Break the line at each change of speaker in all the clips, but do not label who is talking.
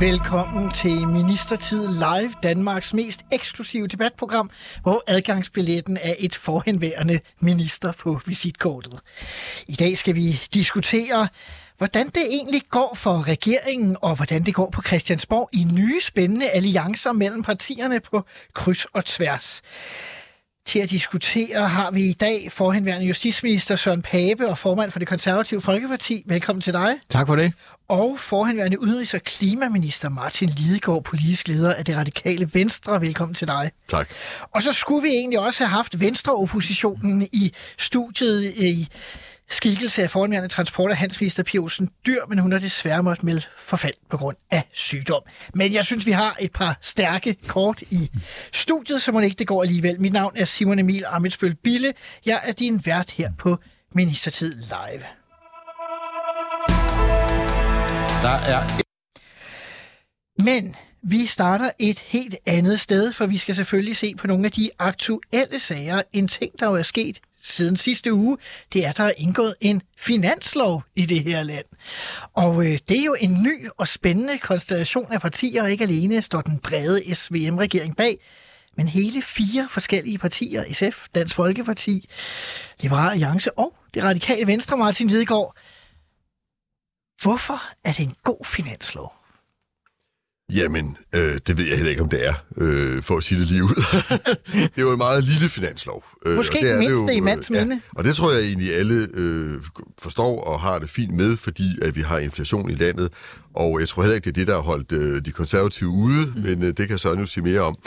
Velkommen til Ministertid Live, Danmarks mest eksklusive debatprogram, hvor adgangsbilletten er et forhenværende minister på visitkortet. I dag skal vi diskutere, hvordan det egentlig går for regeringen, og hvordan det går på Christiansborg i nye spændende alliancer mellem partierne på kryds og tværs. Til at diskutere har vi i dag forhenværende justitsminister Søren Pape og formand for det konservative Folkeparti. Velkommen til dig.
Tak for det.
Og forhenværende udenrigs- og klimaminister Martin Lidegaard, politisk leder af det radikale Venstre. Velkommen til dig.
Tak.
Og så skulle vi egentlig også have haft Venstre-oppositionen i studiet i skikkelse af forhenværende transport af Hansminister Pia Olsen Dyr, men hun har desværre måttet melde forfald på grund af sygdom. Men jeg synes, vi har et par stærke kort i studiet, så må det ikke det går alligevel. Mit navn er Simon Emil Amitsbøl Bille. Jeg er din vært her på Ministertid Live.
Der er
Men vi starter et helt andet sted, for vi skal selvfølgelig se på nogle af de aktuelle sager. En ting, der jo er sket siden sidste uge, det er, at der er indgået en finanslov i det her land. Og øh, det er jo en ny og spændende konstellation af partier, og ikke alene står den brede SVM-regering bag, men hele fire forskellige partier, SF, Dansk Folkeparti, Liberal Alliance og det radikale Venstre, Martin Lidegaard. Hvorfor er det en god finanslov?
Jamen, øh, det ved jeg heller ikke, om det er, øh, for at sige det lige ud. det er jo en meget lille finanslov. Øh,
Måske
det
den
det
mindste
jo,
i mands
øh,
minde.
Ja, og det tror jeg egentlig alle øh, forstår og har det fint med, fordi at vi har inflation i landet. Og jeg tror heller ikke, det er det, der har holdt øh, de konservative ude, mm. men øh, det kan Søren jo sige mere om.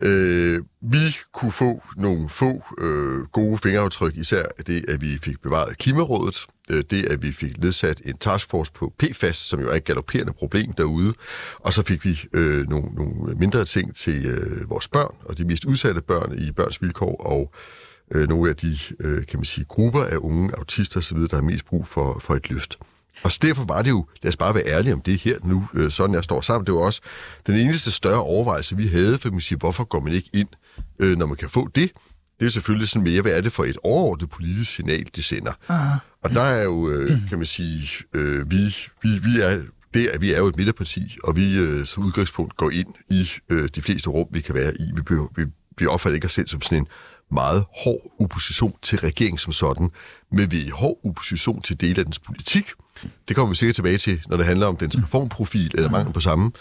Øh, vi kunne få nogle få øh, gode fingeraftryk, især det, at vi fik bevaret Klimarådet, øh, det, at vi fik nedsat en taskforce på PFAS, som jo er et galopperende problem derude, og så fik vi øh, nogle, nogle mindre ting til øh, vores børn, og de mest udsatte børn i børns vilkår, og øh, nogle af de øh, kan man sige, grupper af unge autister osv., der har mest brug for, for et løft. Og så derfor var det jo, lad os bare være ærlige om det her nu, øh, sådan jeg står sammen, det var også den eneste større overvejelse, vi havde, for man siger, hvorfor går man ikke ind, øh, når man kan få det? Det er selvfølgelig sådan mere, hvad er det for et overordnet politisk signal, det sender?
Aha.
Og der er jo, øh, kan man sige, øh, vi, vi, vi er det, at vi er jo et midterparti, og vi øh, som udgangspunkt går ind i øh, de fleste rum, vi kan være i. Vi, behøver, vi, vi opfatter ikke os selv som sådan en meget hård opposition til regeringen som sådan, men vi er i hård opposition til dele af dens politik. Det kommer vi sikkert tilbage til, når det handler om dens reformprofil eller mangel på samme.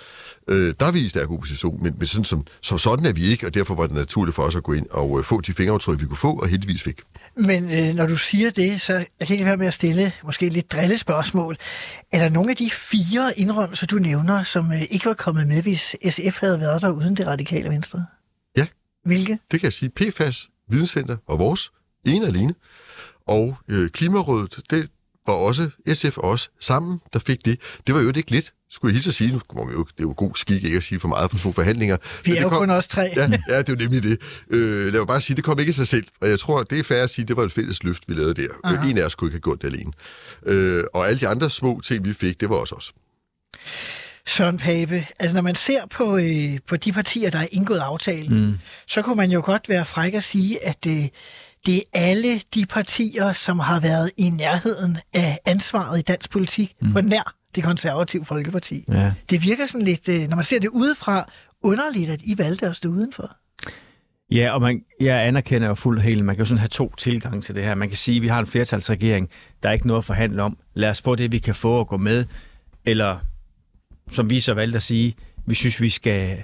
Øh, der er vi i stærk opposition, men, men sådan, som, som sådan er vi ikke, og derfor var det naturligt for os at gå ind og øh, få de fingeraftryk, vi kunne få, og heldigvis fik.
Men øh, når du siger det, så jeg kan ikke være med at stille måske et lidt drillespørgsmål. Er der nogle af de fire indrømmelser, du nævner, som øh, ikke var kommet med, hvis SF havde været der uden det radikale venstre?
Ja.
Hvilke?
Det kan jeg sige. PFAS, Videnscenter og vores, ene alene. Og øh, Klimarådet, det var også SF også sammen, der fik det. Det var jo ikke lidt, skulle jeg hilse at sige. Nu må jo, det er jo god skik ikke at sige for meget for to forhandlinger.
Vi er
det
jo kun os tre.
Ja, ja, det er jo nemlig det. Øh, lad mig bare sige, det kom ikke af sig selv. Og jeg tror, det er fair at sige, det var et fælles løft, vi lavede der.
Aha.
En af os kunne ikke have gjort det alene. Øh, og alle de andre små ting, vi fik, det var også os.
Søren Pape, altså når man ser på, øh, på de partier, der har indgået aftalen, mm. så kunne man jo godt være fræk at sige, at øh, det er alle de partier, som har været i nærheden af ansvaret i dansk politik, mm. på nær det konservative Folkeparti.
Ja.
Det virker sådan lidt, øh, når man ser det udefra, underligt, at I valgte at stå udenfor.
Ja, og man, jeg anerkender jo fuldt og helt, man kan jo sådan have to tilgange til det her. Man kan sige, at vi har en flertalsregering, der er ikke noget at forhandle om. Lad os få det, vi kan få at gå med. Eller, som vi så valgte at sige, vi synes, vi skal...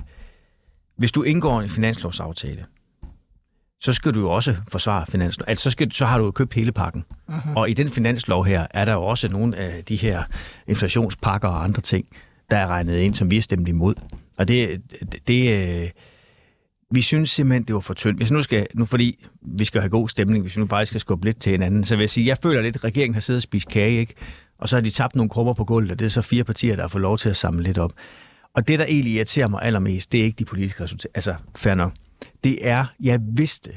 Hvis du indgår en finanslovsaftale, så skal du jo også forsvare finanslov. Altså, så, skal, så har du jo købt hele pakken. Uh-huh. Og i den finanslov her, er der jo også nogle af de her inflationspakker og andre ting, der er regnet ind, som vi har stemt imod. Og det, det, det øh, vi synes simpelthen, det var for tyndt. Hvis nu skal, nu fordi vi skal have god stemning, hvis vi nu bare skal skubbe lidt til hinanden, så vil jeg sige, jeg føler lidt, at regeringen har siddet og spist kage, ikke? Og så har de tabt nogle krummer på gulvet, og det er så fire partier, der har fået lov til at samle lidt op. Og det, der egentlig irriterer mig allermest, det er ikke de politiske resultater. Altså, fair nok. Det er, jeg vidste,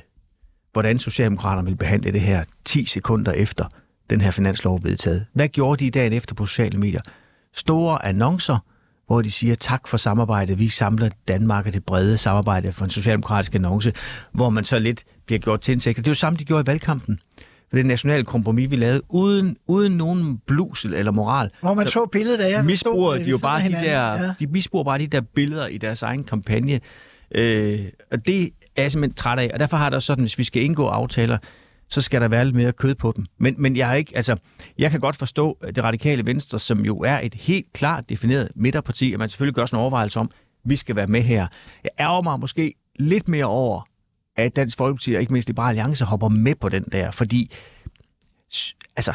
hvordan Socialdemokraterne ville behandle det her 10 sekunder efter den her finanslov vedtaget. Hvad gjorde de dagen efter på sociale medier? Store annoncer, hvor de siger tak for samarbejdet. Vi samler Danmark og det brede samarbejde for en socialdemokratisk annonce, hvor man så lidt bliver gjort til indsigt. Det er jo samme, de gjorde i valgkampen. For det nationale kompromis, vi lavede, uden, uden nogen blusel eller moral.
Hvor man så billedet af jer.
Misbruger de jo bare de der,
hinanden.
de misbruger bare de der billeder i deres egen kampagne. Øh, og det er jeg simpelthen træt af. Og derfor har der sådan, hvis vi skal indgå aftaler, så skal der være lidt mere kød på dem. Men, men jeg er ikke, altså, jeg kan godt forstå øh, det radikale venstre, som jo er et helt klart defineret midterparti, at man selvfølgelig gør sådan en overvejelse om, vi skal være med her. Jeg ærger mig måske lidt mere over, at Dansk Folkeparti og ikke mindst Liberale Alliance hopper med på den der, fordi altså,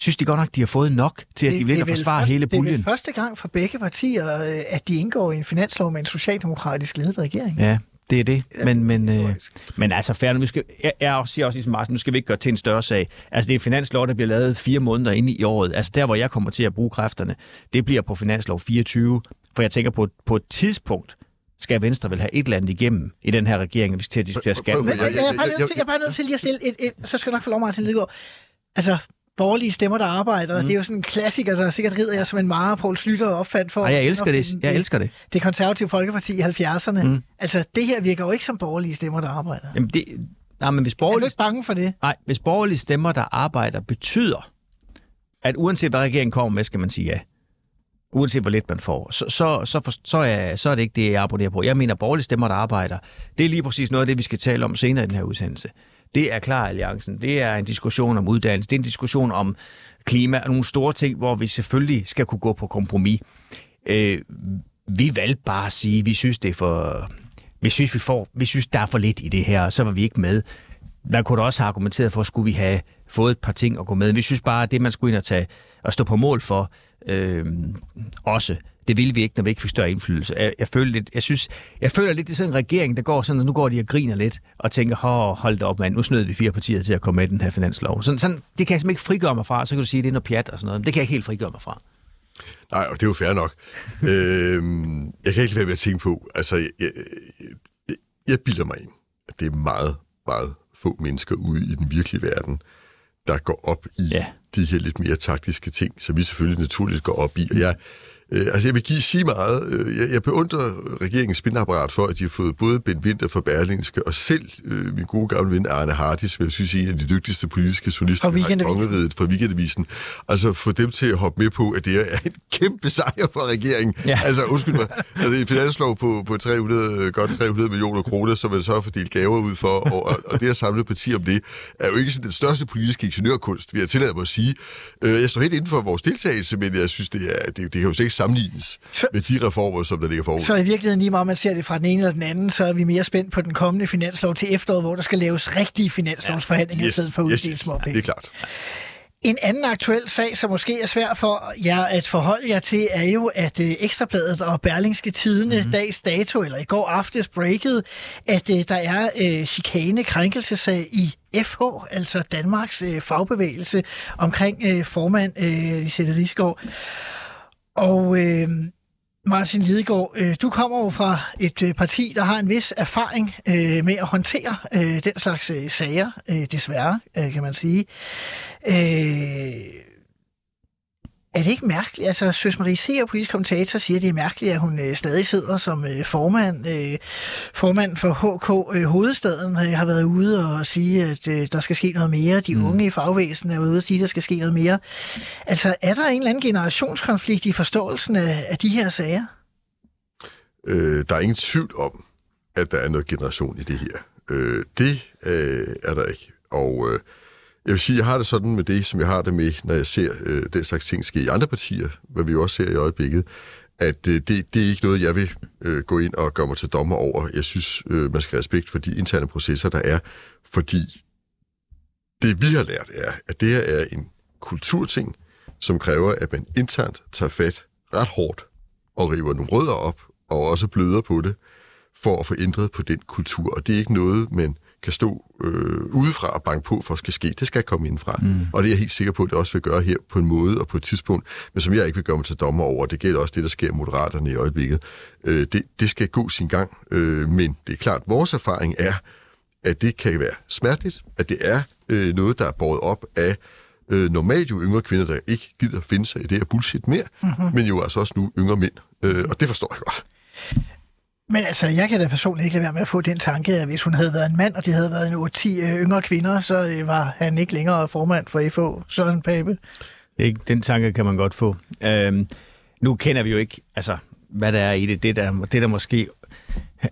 synes de godt nok, de har fået nok til, at de vil ind forsvare
første-
hele
Det er
puljen.
første gang for begge partier, øh, at de indgår i en finanslov med en socialdemokratisk ledet regering.
Ja, det er det. Men, men, øh, men altså, fair, nu skal, jeg, jeg siger også ligesom Martin, nu skal vi ikke gøre til en større sag. Altså, det er finanslov, der bliver lavet fire måneder inde i året. Altså, der, hvor jeg kommer til at bruge kræfterne, det bliver på finanslov 24. For jeg tænker på, på et tidspunkt, skal Venstre vel have et eller andet igennem i den her regering, hvis vi skal til at diskutere skat.
Jeg, er bare nødt til, jeg er bare nødt til lige at stille et, et, så skal jeg nok få lov, Martin Lidegaard. Altså, borgerlige stemmer, der arbejder, mm. det er jo sådan en klassiker, der sikkert rider jeg som en mare, Poul Slytter opfandt for.
Ej, jeg elsker det. Jeg elsker det.
Det konservative Folkeparti i 70'erne. Mm. Altså, det her virker jo ikke som borgerlige stemmer, der arbejder.
Jamen, det, nej, men hvis
Er du
borgerlige,
ikke bange for det?
nej, hvis borgerlige stemmer, der arbejder, betyder, at uanset hvad regeringen kommer med, skal man sige ja. Uanset hvor lidt man får, så, så, så, for, så, er, så er det ikke det, jeg abonnerer på. Jeg mener, borgerlige stemmer, der arbejder, det er lige præcis noget af det, vi skal tale om senere i den her udsendelse. Det er klar alliancen. Det er en diskussion om uddannelse. Det er en diskussion om klima og nogle store ting, hvor vi selvfølgelig skal kunne gå på kompromis. Øh, vi valgte bare at sige, at vi synes, det er for... Vi synes, vi, får, vi synes, der er for lidt i det her, og så var vi ikke med. Man kunne da også have argumenteret for, at skulle vi have fået et par ting at gå med. Vi synes bare, at det, man skulle ind og, tage, og stå på mål for, øh, også, det ville vi ikke, når vi ikke fik større indflydelse. Jeg, jeg, føler, lidt, jeg, synes, jeg føler lidt, det er sådan en regering, der går sådan, at nu går de og griner lidt, og tænker, Hå, hold da op, mand, nu snød vi fire partier til at komme med den her finanslov. Sådan, sådan, det kan jeg simpelthen ikke frigøre mig fra, så kan du sige, at det er noget pjat og sådan noget, men det kan jeg ikke helt frigøre mig fra.
Nej, og det er jo fair nok. øhm, jeg kan ikke lade være med at tænke på, altså, jeg, jeg, jeg, jeg bilder mig ind, at det er meget, meget få mennesker ude i den virkelige verden, der går op i
Ja
de her lidt mere taktiske ting, som vi selvfølgelig naturligt går op i. Og jeg, øh, altså jeg vil give sige meget. Øh, jeg, jeg beundrer regeringens spinapparat for, at de har fået både Ben Winter fra Berlingske, og selv øh, min gode gamle ven Arne Hardis, vil jeg synes, en af de dygtigste politiske journalister,
Fra
vi kongeriget fra Weekendavisen. Altså få dem til at hoppe med på, at det er en kæmpe sejr for regeringen.
Ja.
Altså undskyld mig, altså en finanslov på, på 300, godt 300 millioner kroner, som man så har fordelt gaver ud for, og, og, og det at samle parti om det, er jo ikke sådan den største politiske ingeniørkunst, vil jeg tillade mig at sige. Øh, Jeg står helt inden for vores deltagelse, men jeg synes, det, er, det, det kan jo slet ikke sammenlignes
Så-
med de reformer, som der ligger forud.
Så i virkeligheden, lige meget man ser det fra den ene eller den anden, så er vi mere spændt på den kommende finanslov til efteråret, hvor der skal laves rigtige finanslovsforhandlinger, yes, i stedet for at uddele små
det er klart.
En anden aktuel sag, som måske er svær for jer at forholde jer til, er jo, at øh, Ekstrabladet og Berlingske Tidene mm-hmm. dags dato, eller i går aftes breaket, at øh, der er øh, chikane krænkelsesag i FH, altså Danmarks øh, fagbevægelse, omkring øh, formand øh, Lisette Risgaard. Og øh, Martin Lidegaard, øh, du kommer jo fra et øh, parti, der har en vis erfaring øh, med at håndtere øh, den slags øh, sager, øh, desværre, øh, kan man sige. Øh, er det ikke mærkeligt? Altså, Søs Marie Seer, politisk kommentator, siger, at det er mærkeligt, at hun øh, stadig sidder som øh, formand. Øh, formand for HK øh, Hovedstaden øh, har været ude og sige, at øh, der skal ske noget mere. De mm. unge i fagvæsenet er ude og sige, at der skal ske noget mere. Altså, er der en eller anden generationskonflikt i forståelsen af, af de her sager?
Øh, der er ingen tvivl om, at der er noget generation i det her. Øh, det øh, er der ikke. Og øh, jeg vil sige, jeg har det sådan med det, som jeg har det med, når jeg ser øh, den slags ting ske i andre partier, hvad vi jo også ser i øjeblikket, at øh, det, det er ikke noget, jeg vil øh, gå ind og gøre mig til dommer over. Jeg synes, øh, man skal have respekt for de interne processer, der er, fordi det vi har lært er, at det her er en kulturting, som kræver, at man internt tager fat ret hårdt og river nogle rødder op, og også bløder på det, for at få ændret på den kultur. Og det er ikke noget, man kan stå øh, udefra og banke på for at skal ske. Det skal komme indenfra. Mm. Og det er jeg helt sikker på, at det også vil gøre her på en måde og på et tidspunkt, men som jeg ikke vil gøre mig til dommer over. Det gælder også det, der sker Moderaterne i øjeblikket. Øh, det, det skal gå sin gang, øh, men det er klart, vores erfaring er, at det kan være smerteligt, at det er øh, noget, der er båret op af øh, normalt jo yngre kvinder, der ikke gider finde sig i det her bullshit mere, mm-hmm. men jo altså også nu yngre mænd. Øh, og det forstår jeg godt.
Men altså, jeg kan da personligt ikke lade være med at få den tanke, at hvis hun havde været en mand, og det havde været en 8-10 øh, yngre kvinder, så øh, var han ikke længere formand for FH, Søren Pape.
Ikke, den tanke kan man godt få. Øhm, nu kender vi jo ikke, altså, hvad der er i det. Det der, det der måske...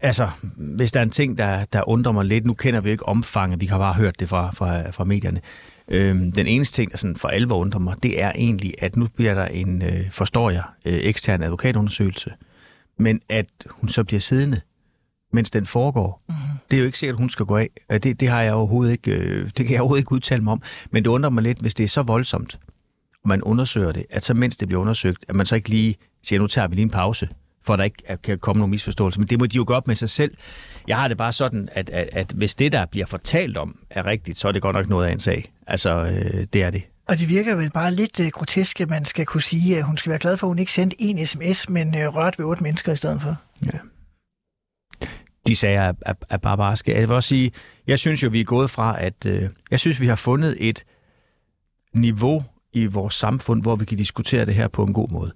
Altså, hvis der er en ting, der, der undrer mig lidt, nu kender vi ikke omfanget, vi har bare hørt det fra, fra, fra medierne. Øhm, den eneste ting, der sådan for alvor undrer mig, det er egentlig, at nu bliver der en, øh, forstår jeg, øh, ekstern advokatundersøgelse, men at hun så bliver siddende, mens den foregår. Mm. Det er jo ikke sikkert, at hun skal gå af. Det, det har jeg overhovedet ikke, øh, det kan jeg overhovedet ikke udtale mig om. Men det undrer mig lidt, hvis det er så voldsomt, og man undersøger det, at så mens det bliver undersøgt, at man så ikke lige siger, nu tager vi lige en pause, for at der ikke kan komme nogen misforståelse. Men det må de jo gøre op med sig selv. Jeg har det bare sådan, at, at, at hvis det, der bliver fortalt om, er rigtigt, så er det godt nok noget af en sag. Altså, øh, det er det.
Og det virker vel bare lidt uh, grotesk, at man skal kunne sige, at hun skal være glad for, at hun ikke sendte en sms, men uh, rørt ved otte mennesker i stedet for.
Ja. De sager er, er, er bare barske. Jeg vil også sige, jeg synes jo, vi er gået fra, at uh, jeg synes, vi har fundet et niveau i vores samfund, hvor vi kan diskutere det her på en god måde.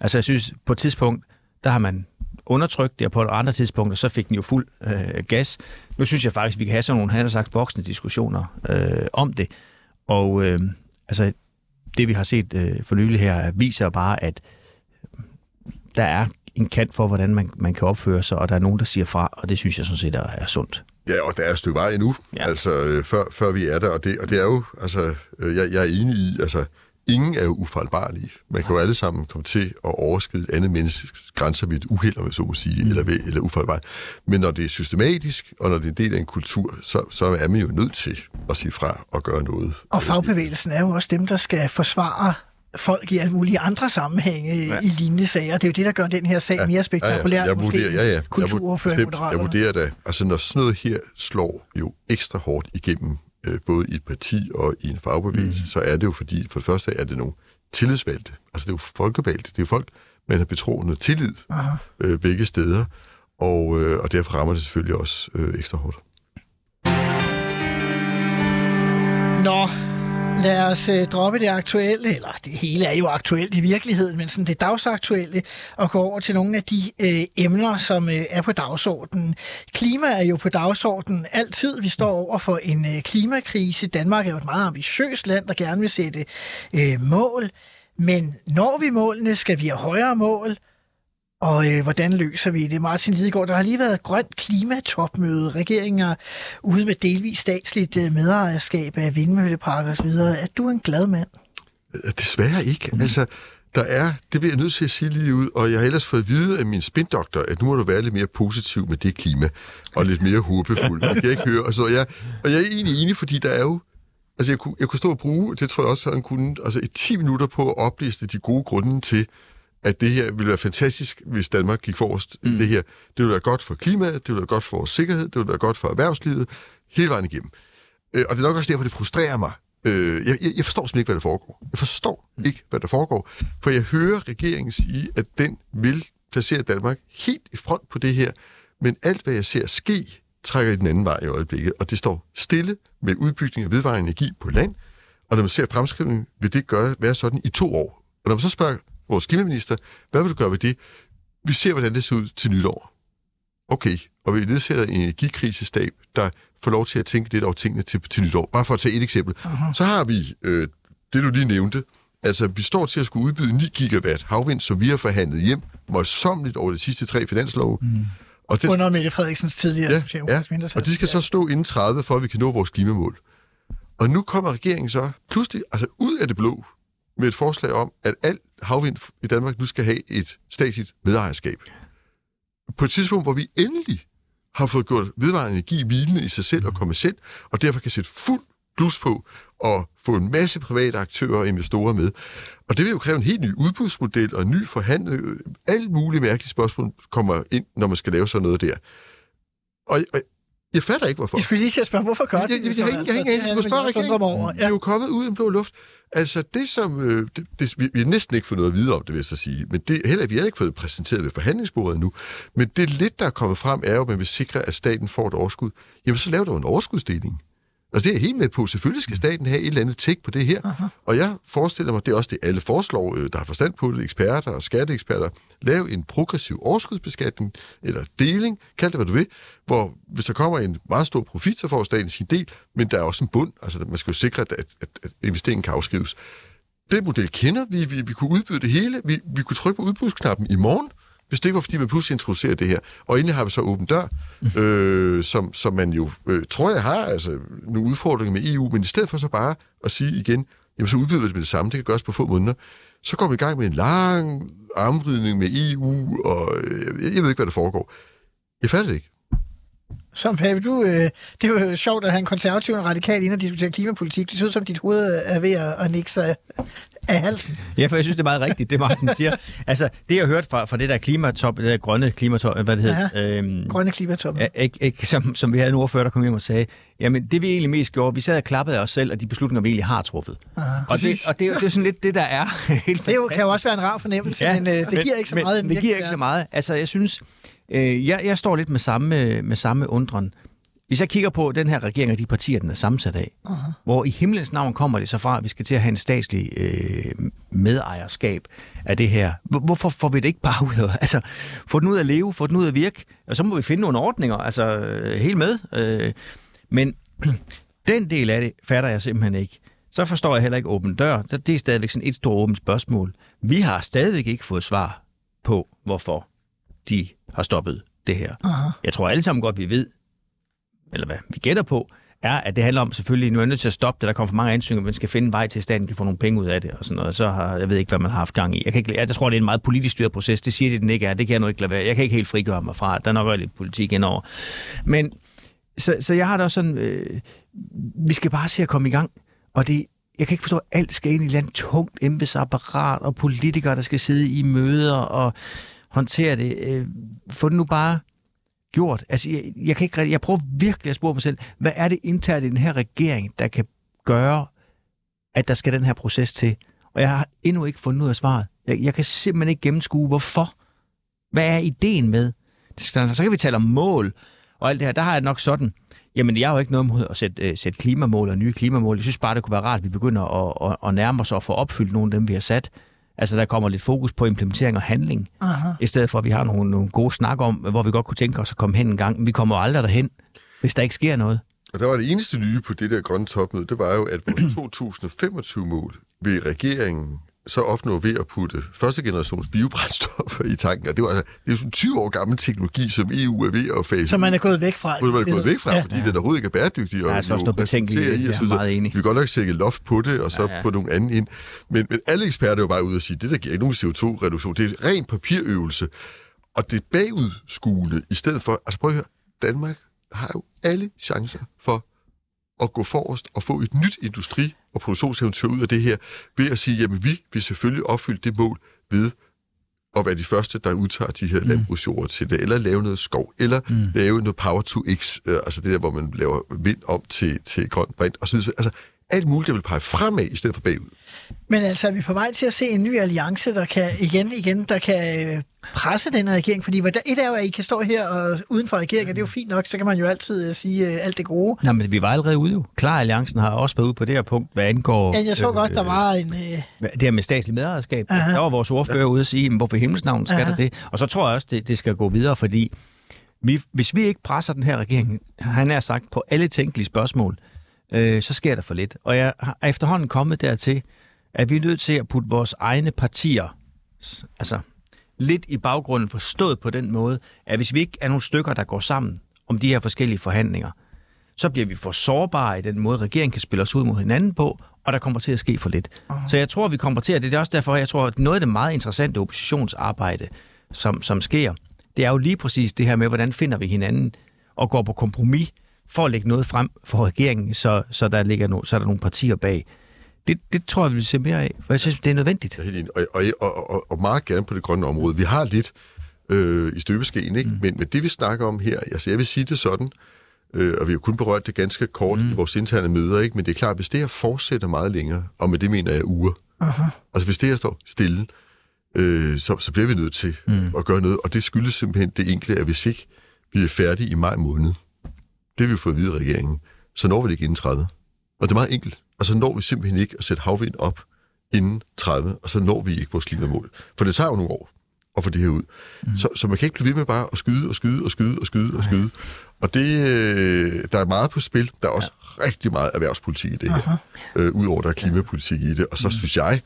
Altså jeg synes, på et tidspunkt, der har man undertrykt det, og på tidspunkt og så fik den jo fuld øh, gas. Nu synes jeg faktisk, vi kan have sådan nogle, han har sagt, voksne diskussioner øh, om det. Og øh, altså, det vi har set øh, for nylig her, viser bare, at der er en kant for, hvordan man, man kan opføre sig, og der er nogen, der siger fra, og det synes jeg sådan set er, er sundt.
Ja, og der er et stykke vej endnu, ja. altså, øh, før, før vi er der, og det, og det er jo, altså, øh, jeg, jeg er enig i, altså, ingen er jo ufejlbarlige. Man kan jo alle sammen komme til at overskride et andet menneskes grænser ved et uheld, om jeg så må sige, mm. eller, ved, eller ufejlbarligt. Men når det er systematisk, og når det er en del af en kultur, så, så er man jo nødt til at sige fra og gøre noget.
Og fagbevægelsen er jo også dem, der skal forsvare folk i alle mulige andre sammenhænge ja. i lignende sager. Det er jo det, der gør den her sag ja, mere spektakulær. Ja, ja.
Jeg vurderer, ja, ja.
Kulturordfører
jeg, vurderer da, altså når sådan noget her slår jo ekstra hårdt igennem både i et parti og i en fagbevægelse, mm. så er det jo fordi, for det første er det nogle tillidsvalgte. Altså det er jo folkevalgte. Det er jo folk, man har betroet noget tillid øh, begge steder, og, øh, og derfor rammer det selvfølgelig også øh, ekstra hårdt.
Nå, Lad os øh, droppe det aktuelle, eller det hele er jo aktuelt i virkeligheden, men sådan det dagsaktuelle, og gå over til nogle af de øh, emner, som øh, er på dagsordenen. Klima er jo på dagsordenen altid. Vi står over for en øh, klimakrise. Danmark er jo et meget ambitiøst land, der gerne vil sætte øh, mål. Men når vi målene, skal vi have højere mål, og øh, hvordan løser vi det? Martin Lidegaard, der har lige været grønt klimatopmøde. Regeringen er ude med delvis statsligt øh, medejerskab af vindmølleparker osv. Er du en glad mand?
Øh, desværre ikke. Mm. Altså, der er, det bliver jeg nødt til at sige lige ud, og jeg har ellers fået at vide af min spindoktor, at nu må du være lidt mere positiv med det klima, og lidt mere håbefuld. Det kan jeg ikke høre. Og, så jeg, og jeg er egentlig enig, fordi der er jo Altså, jeg kunne, jeg kunne stå og bruge, det tror jeg også, at han kunne, altså et 10 minutter på at opliste de gode grunde til, at det her ville være fantastisk, hvis Danmark gik forrest mm. det her. Det ville være godt for klimaet, det ville være godt for vores sikkerhed, det ville være godt for erhvervslivet, hele vejen igennem. Øh, og det er nok også derfor, det frustrerer mig. Øh, jeg, jeg forstår simpelthen ikke, hvad der foregår. Jeg forstår mm. ikke, hvad der foregår. For jeg hører regeringen sige, at den vil placere Danmark helt i front på det her, men alt, hvad jeg ser ske, trækker i den anden vej i øjeblikket, og det står stille med udbygning af vedvarende energi på land, og når man ser fremskrivningen, vil det gøre, være sådan i to år. Og når man så spørger vores klimaminister, hvad vil du gøre ved det? Vi ser, hvordan det ser ud til nytår. Okay, og vi nedsætter en energikrisestab, der får lov til at tænke lidt over tingene til, til nytår. Bare for at tage et eksempel. Uh-huh. Så har vi øh, det, du lige nævnte. Altså, vi står til at skulle udbyde 9 gigawatt havvind, som vi har forhandlet hjem møjsommeligt over de sidste tre finanslove. Mm.
Og det, Under Mette Frederiksens tidligere
ja, ja, og de skal så stå inden 30, for at vi kan nå vores klimamål. Og nu kommer regeringen så pludselig, altså ud af det blå, med et forslag om, at alt havvind i Danmark nu skal have et statsligt medejerskab. På et tidspunkt, hvor vi endelig har fået gjort vedvarende energi hvilende i sig selv og kommersielt, og derfor kan sætte fuld plus på og få en masse private aktører og investorer med. Og det vil jo kræve en helt ny udbudsmodel og en ny forhandling. Øh, alle mulige mærkelige spørgsmål kommer ind, når man skal lave sådan noget der. Og, og jeg fatter ikke, hvorfor.
Jeg skulle lige til at spørge, hvorfor gør
Jeg,
de
jeg,
det
jeg, jeg, jeg, jeg, jeg, jeg, jeg,
Altså,
spørge
er noget, jeg undrer mig over.
regeringen. Det er jo kommet ud i en blå luft. Altså, det som... Øh, det, det, vi, vi har næsten ikke fået noget at vide om det, vil jeg så sige. Men det, heller, vi har ikke fået det præsenteret ved forhandlingsbordet endnu. Men det lidt, der er kommet frem, er jo, at man vil sikre, at staten får et overskud. Jamen, så laver du en overskudsdeling. Og det er jeg helt med på. Selvfølgelig skal staten have et eller andet tæk på det her. Aha. Og jeg forestiller mig, det er også det, alle foreslår, øh, der har forstand på det, eksperter og skatteeksperter, lave en progressiv overskudsbeskatning, eller deling, kald det hvad du vil, hvor hvis der kommer en meget stor profit, så får staten sin del, men der er også en bund. Altså, man skal jo sikre, at, at, at investeringen kan afskrives. Den model kender vi. Vi, vi kunne udbyde det hele. Vi, vi kunne trykke på udbudsknappen i morgen, hvis det ikke var, fordi man pludselig introducerer det her. Og endelig har vi så åben dør, øh, som, som man jo, øh, tror jeg, har altså, nogle udfordringer med EU, men i stedet for så bare at sige igen, jamen så udbyder vi det med det samme, det kan gøres på få måneder, så går vi i gang med en lang armvridning med EU, og øh, jeg, ved ikke, hvad der foregår. Jeg fatter det ikke.
Som Pape, du, øh, det er jo sjovt at have en konservativ og en radikal ind og diskutere klimapolitik. Det synes som dit hoved er ved at, at nikke sig af halsen.
Ja, for jeg synes, det er meget rigtigt, det Martin siger. Altså, det jeg har hørt fra, fra det der klimatop, det der grønne klimatop, hvad det hedder, øhm,
Grønne klimatop.
Ja, ikke, ikke, som, som vi havde en ordfører, der kom hjem og sagde, jamen det vi egentlig mest gjorde, vi sad og klappede af os selv, og de beslutninger, vi egentlig har truffet.
Aha.
Og, det, og det, er jo- det er sådan lidt det, der er helt
Det jo, kan jo også være en rar fornemmelse, ja, men øh, det giver ikke så
men,
meget.
Men det giver ikke så meget. Altså, jeg synes, øh, jeg, jeg står lidt med samme, med samme undren. Hvis jeg kigger på den her regering og de partier, den er sammensat af, uh-huh. hvor i himlens navn kommer det så fra, at vi skal til at have en statslig øh, medejerskab af det her. Hvor- Hvorfor får vi det ikke bare ud af, altså, få den ud at leve, få den ud at virke, og så må vi finde nogle ordninger, altså øh, helt med. Øh, men den del af det fatter jeg simpelthen ikke. Så forstår jeg heller ikke åben dør. Det det er stadigvæk sådan et stort åbent spørgsmål. Vi har stadigvæk ikke fået svar på, hvorfor de har stoppet det her.
Aha.
Jeg tror alle sammen godt, vi ved, eller hvad vi gætter på, er, at det handler om selvfølgelig, nu er jeg nødt til at stoppe det, der kommer for mange ansøgninger, man skal finde en vej til, at staten kan få nogle penge ud af det, og sådan noget. Så har, jeg ved ikke, hvad man har haft gang i. Jeg, kan ikke, jeg tror, det er en meget politisk styret proces. Det siger de, den ikke er. Det kan jeg nu ikke lade være. Jeg kan ikke helt frigøre mig fra. Der er nok lidt politik indover. Men, så, så jeg har da også sådan, øh, vi skal bare se at komme i gang. Og det, jeg kan ikke forstå, at alt skal ind i et eller andet tungt embedsapparat, og politikere, der skal sidde i møder og håndtere det. Øh, få det nu bare gjort. Altså, jeg, jeg, kan ikke, jeg prøver virkelig at spørge mig selv, hvad er det internt i den her regering, der kan gøre, at der skal den her proces til? Og jeg har endnu ikke fundet ud af svaret. Jeg, jeg kan simpelthen ikke gennemskue, hvorfor. Hvad er ideen med? Så, så kan vi tale om mål og alt det her. Der har jeg nok sådan, jamen jeg har jo ikke noget mod at sætte, øh, sætte klimamål og nye klimamål. Jeg synes bare, det kunne være rart, at vi begynder at, at, at nærme os og få opfyldt nogle af dem, vi har sat. Altså, der kommer lidt fokus på implementering og handling,
Aha.
i stedet for, at vi har nogle, nogle gode snak om, hvor vi godt kunne tænke os at komme hen en gang. Vi kommer aldrig derhen, hvis der ikke sker noget.
Og der var det eneste nye på det der grønne topmøde, det var jo, at vores 2025-mål vil regeringen så opnå ved at putte første generations biobrændstoffer i tanken. Og det, var, altså, det er jo sådan en 20 år gammel teknologi, som EU er ved at fase
Som man er gået væk fra.
Hvor man er gået væk fra,
Ja.
ja. fordi den overhovedet ikke er bæredygtig.
Der er altså også noget betænkeligt i er
og så
enig.
Vi kan godt nok sætte loft på det, og så
Ja,
ja,
ja.
ja. få nogle andre ind. Men, men alle eksperter er jo bare ude og sige, det der giver ikke nogen CO2-reduktion. Det er en ren papirøvelse. Og det er bagudskuende, i stedet for... Altså prøv at høre, Danmark har jo alle chancer for at gå forrest og få et nyt industri- og produktionseventyr ud af det her, ved at sige, jamen vi vil selvfølgelig opfylde det mål ved at være de første, der udtager de her mm. landbrugsjord til det, eller lave noget skov, eller mm. lave noget power to x, øh, altså det der, hvor man laver vind om til, til grøn brint, og så videre. Altså alt muligt, der vil pege fremad, i stedet for bagud.
Men altså, er vi på vej til at se en ny alliance, der kan igen, igen, der kan øh, presse den her regering? Fordi hvad der- et er jo, at I kan stå her og uden for regeringen, og det er jo fint nok, så kan man jo altid øh, sige øh, alt det gode.
Nå, men vi var allerede ude jo. Klar Alliancen har også været ude på det her punkt, hvad angår...
Men jeg så godt, der var en... Øh,
Det her med statslig medejerskab.
Aha.
Der var vores ordfører ude at sige, "Men hvorfor i himlens navn skal
Aha.
der det? Og så tror jeg også, det, det skal gå videre, fordi vi, hvis vi ikke presser den her regering, han er sagt, på alle tænkelige spørgsmål, øh, så sker der for lidt. Og jeg har efterhånden kommet dertil, at vi er nødt til at putte vores egne partier, altså lidt i baggrunden forstået på den måde, at hvis vi ikke er nogle stykker, der går sammen om de her forskellige forhandlinger, så bliver vi for sårbare i den måde, regeringen kan spille os ud mod hinanden på, og der kommer til at ske for lidt. Så jeg tror, vi kommer til, at det er også derfor, jeg tror, at noget af det meget interessante oppositionsarbejde, som, som sker, det er jo lige præcis det her med, hvordan finder vi hinanden og går på kompromis for at lægge noget frem for regeringen, så, så, der, ligger no, så er der nogle partier bag. Det, det tror jeg, vi vil se mere af, for jeg synes, det er nødvendigt.
Og, og, og, og, og meget gerne på det grønne område. Vi har lidt øh, i støbeskeen, ikke? Mm. Men, men det vi snakker om her, altså jeg vil sige det sådan, Øh, og vi har kun berørt det ganske kort mm. i vores interne møder, ikke? men det er klart, hvis det her fortsætter meget længere, og med det mener jeg uger,
Aha.
altså hvis det her står stille, øh, så, så bliver vi nødt til mm. at gøre noget, og det skyldes simpelthen det enkle, at hvis ikke vi er færdige i maj måned, det har vi fået at vide af regeringen, så når vi det ikke inden 30. Og det er meget enkelt. Og så når vi simpelthen ikke at sætte havvind op inden 30, og så når vi ikke vores klimamål. For det tager jo nogle år at få det her ud. Mm. Så, så man kan ikke blive ved med bare at skyde og skyde og skyde og skyde og skyde. Og det, øh, der er meget på spil. Der er også ja. rigtig meget erhvervspolitik i det her. Øh, Udover der er klimapolitik i det. Og så mm. synes jeg,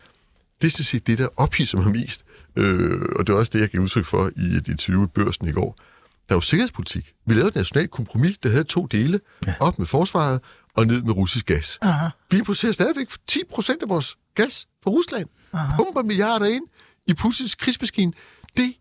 det er sådan set det, der ophidser mig mest. Øh, og det er også det, jeg gav udtryk for i et interview i børsen i går. Der er jo sikkerhedspolitik. Vi lavede et nationalt kompromis, der havde to dele. Ja. Op med forsvaret og ned med russisk gas.
Aha.
Vi producerer stadigvæk 10 procent af vores gas fra Rusland. Aha. Pumper milliarder ind i Putins krigsmaskine. Det,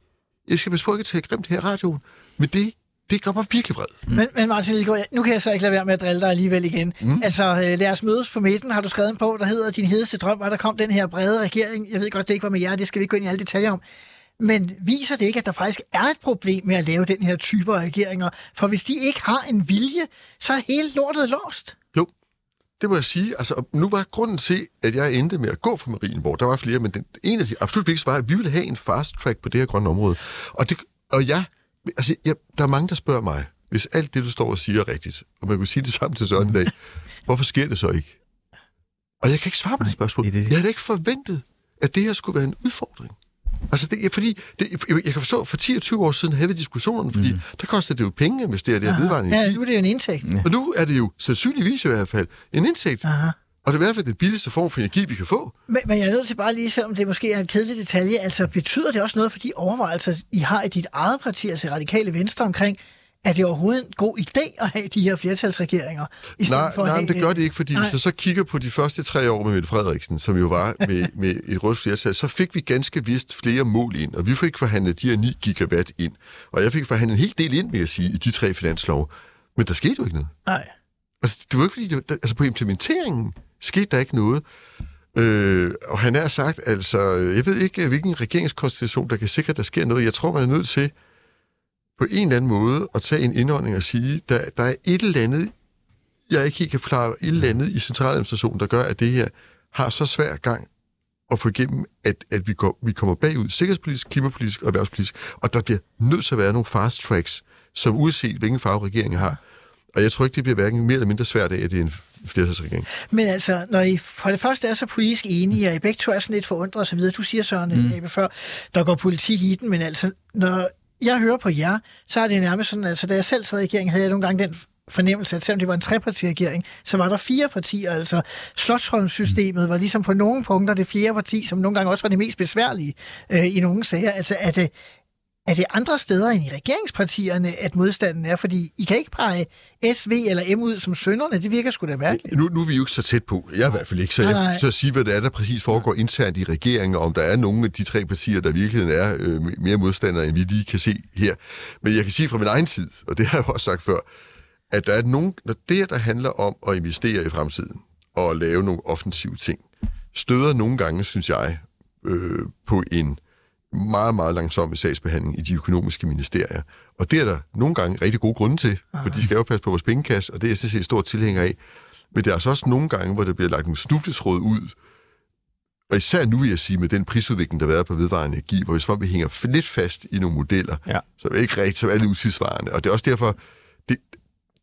jeg skal passe på ikke at tale grimt her i radioen, men det, det gør mig virkelig vred.
Mm. Men, men Martin Lidegaard, nu kan jeg så ikke lade være med at drille dig alligevel igen. Mm. Altså, øh, lad os mødes på midten, har du skrevet en bog, der hedder Din hedeste drøm, hvor der kom den her brede regering. Jeg ved godt, det ikke var med jer, det skal vi ikke gå ind i alle detaljer om. Men viser det ikke, at der faktisk er et problem med at lave den her type af regeringer? For hvis de ikke har en vilje, så er hele lortet låst.
Jo, det må jeg sige. Altså, nu var grunden til, at jeg endte med at gå for Marienborg, der var flere, men den, en af de absolut vigtigste var, at vi ville have en fast track på det her grønne område. Og, det, og jeg, altså, jeg, der er mange, der spørger mig, hvis alt det, du står og siger er rigtigt, og man kunne sige det samme til Søren i dag, hvorfor sker det så ikke? Og jeg kan ikke svare på det spørgsmål. Jeg havde ikke forventet, at det her skulle være en udfordring. Altså, det, er fordi, det, jeg kan forstå, for 10 og 20 år siden havde vi diskussionerne, fordi mm. der kostede det jo penge at investere i det her vedvarende
Ja,
energi.
nu er det jo en indtægt.
Og nu er det jo sandsynligvis i hvert fald en indtægt.
Aha.
Og det er i hvert fald den billigste form for energi, vi kan få.
Men, men jeg er nødt til bare lige, selvom det måske er en kedelig detalje, altså betyder det også noget for de overvejelser, I har i dit eget parti, altså Radikale Venstre, omkring, er det overhovedet en god idé at have de her flertalsregeringer? I
Nej,
for
nej men det gør det ikke, fordi
Nej.
hvis jeg så kigger på de første tre år med Mette Frederiksen, som jo var med, med et rødt flertal, så fik vi ganske vist flere mål ind, og vi fik forhandlet de her 9 gigawatt ind. Og jeg fik forhandlet en hel del ind, vil jeg sige, i de tre finanslov. Men der skete jo ikke noget.
Nej.
Altså, det var ikke fordi, det, der- altså på implementeringen skete der ikke noget. Øh, og han er sagt, altså, jeg ved ikke, hvilken regeringskonstitution, der kan sikre, at der sker noget. Jeg tror, man er nødt til på en eller anden måde at tage en indånding og sige, der, der er et eller andet, jeg ikke helt kan forklare, et eller andet i centraladministrationen, der gør, at det her har så svær gang at få igennem, at, at vi, går, vi kommer bagud sikkerhedspolitisk, klimapolitisk og erhvervspolitisk, og der bliver nødt til at være nogle fast tracks, som uanset hvilken farve regeringen har. Og jeg tror ikke, det bliver hverken mere eller mindre svært af, at det er en flertalsregering.
Men altså, når I for det første er så politisk enige, og I begge to er sådan lidt forundret videre, du siger, Søren, mm. Før, der går politik i den, men altså, når jeg hører på jer, så er det nærmest sådan, altså, da jeg selv sad i regeringen, havde jeg nogle gange den fornemmelse, at selvom det var en trepartiregering, så var der fire partier, altså Slotsholmssystemet var ligesom på nogle punkter det fjerde parti, som nogle gange også var det mest besværlige øh, i nogle sager. Altså er det, er det andre steder end i regeringspartierne, at modstanden er? Fordi I kan ikke pege SV eller M ud som sønderne. Det virker sgu da mærkeligt.
Nu, nu er vi jo ikke så tæt på. Jeg er i hvert fald ikke. Så jeg
nej.
så sige, hvad det er, der præcis foregår internt i regeringen, og om der er nogle af de tre partier, der i virkeligheden er øh, mere modstandere, end vi lige kan se her. Men jeg kan sige fra min egen tid, og det har jeg også sagt før, at der er nogen, når det, der handler om at investere i fremtiden og at lave nogle offensive ting, støder nogle gange, synes jeg, øh, på en meget, meget langsom sagsbehandling i de økonomiske ministerier. Og det er der nogle gange rigtig gode grunde til, for de skal jo passe på vores pengekasse, og det er jeg sådan set stor tilhænger af. Men der er altså også nogle gange, hvor der bliver lagt en snubletråd ud, og især nu vil jeg sige, med den prisudvikling, der har været på vedvarende energi, hvor vi, om vi hænger lidt fast i nogle modeller,
Ja.
som er ikke rigtig, som er lidt utidsvarende. Og det er også derfor, det,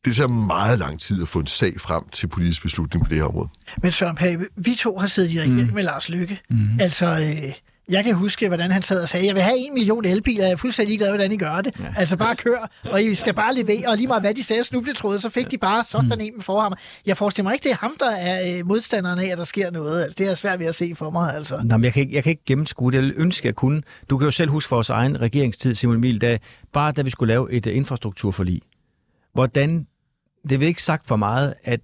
det tager meget lang tid at få en sag frem til politisk beslutning på det her område.
Men Søren Pape, vi to har siddet i regering mm. med Lars Lykke. Mm. Altså, øh, jeg kan huske, hvordan han sad og sagde, jeg vil have en million elbiler, jeg er fuldstændig ligeglad, hvordan I gør det. Ja. Altså bare kør, og I skal bare levere, og lige meget hvad de sagde snubletråde, så fik de bare sådan mm. en med forhammer. Jeg forestiller mig ikke, det er ham, der er øh, modstanderen af, at der sker noget. Altså, det er svært ved at se for mig, altså.
Nå, men jeg, kan ikke, jeg kan ikke gennemskue det. Jeg ville ønske, jeg kunne. Du kan jo selv huske vores egen regeringstid, Simon Emil, da, bare da vi skulle lave et uh, infrastrukturforlig. Hvordan, det er ikke sagt for meget, at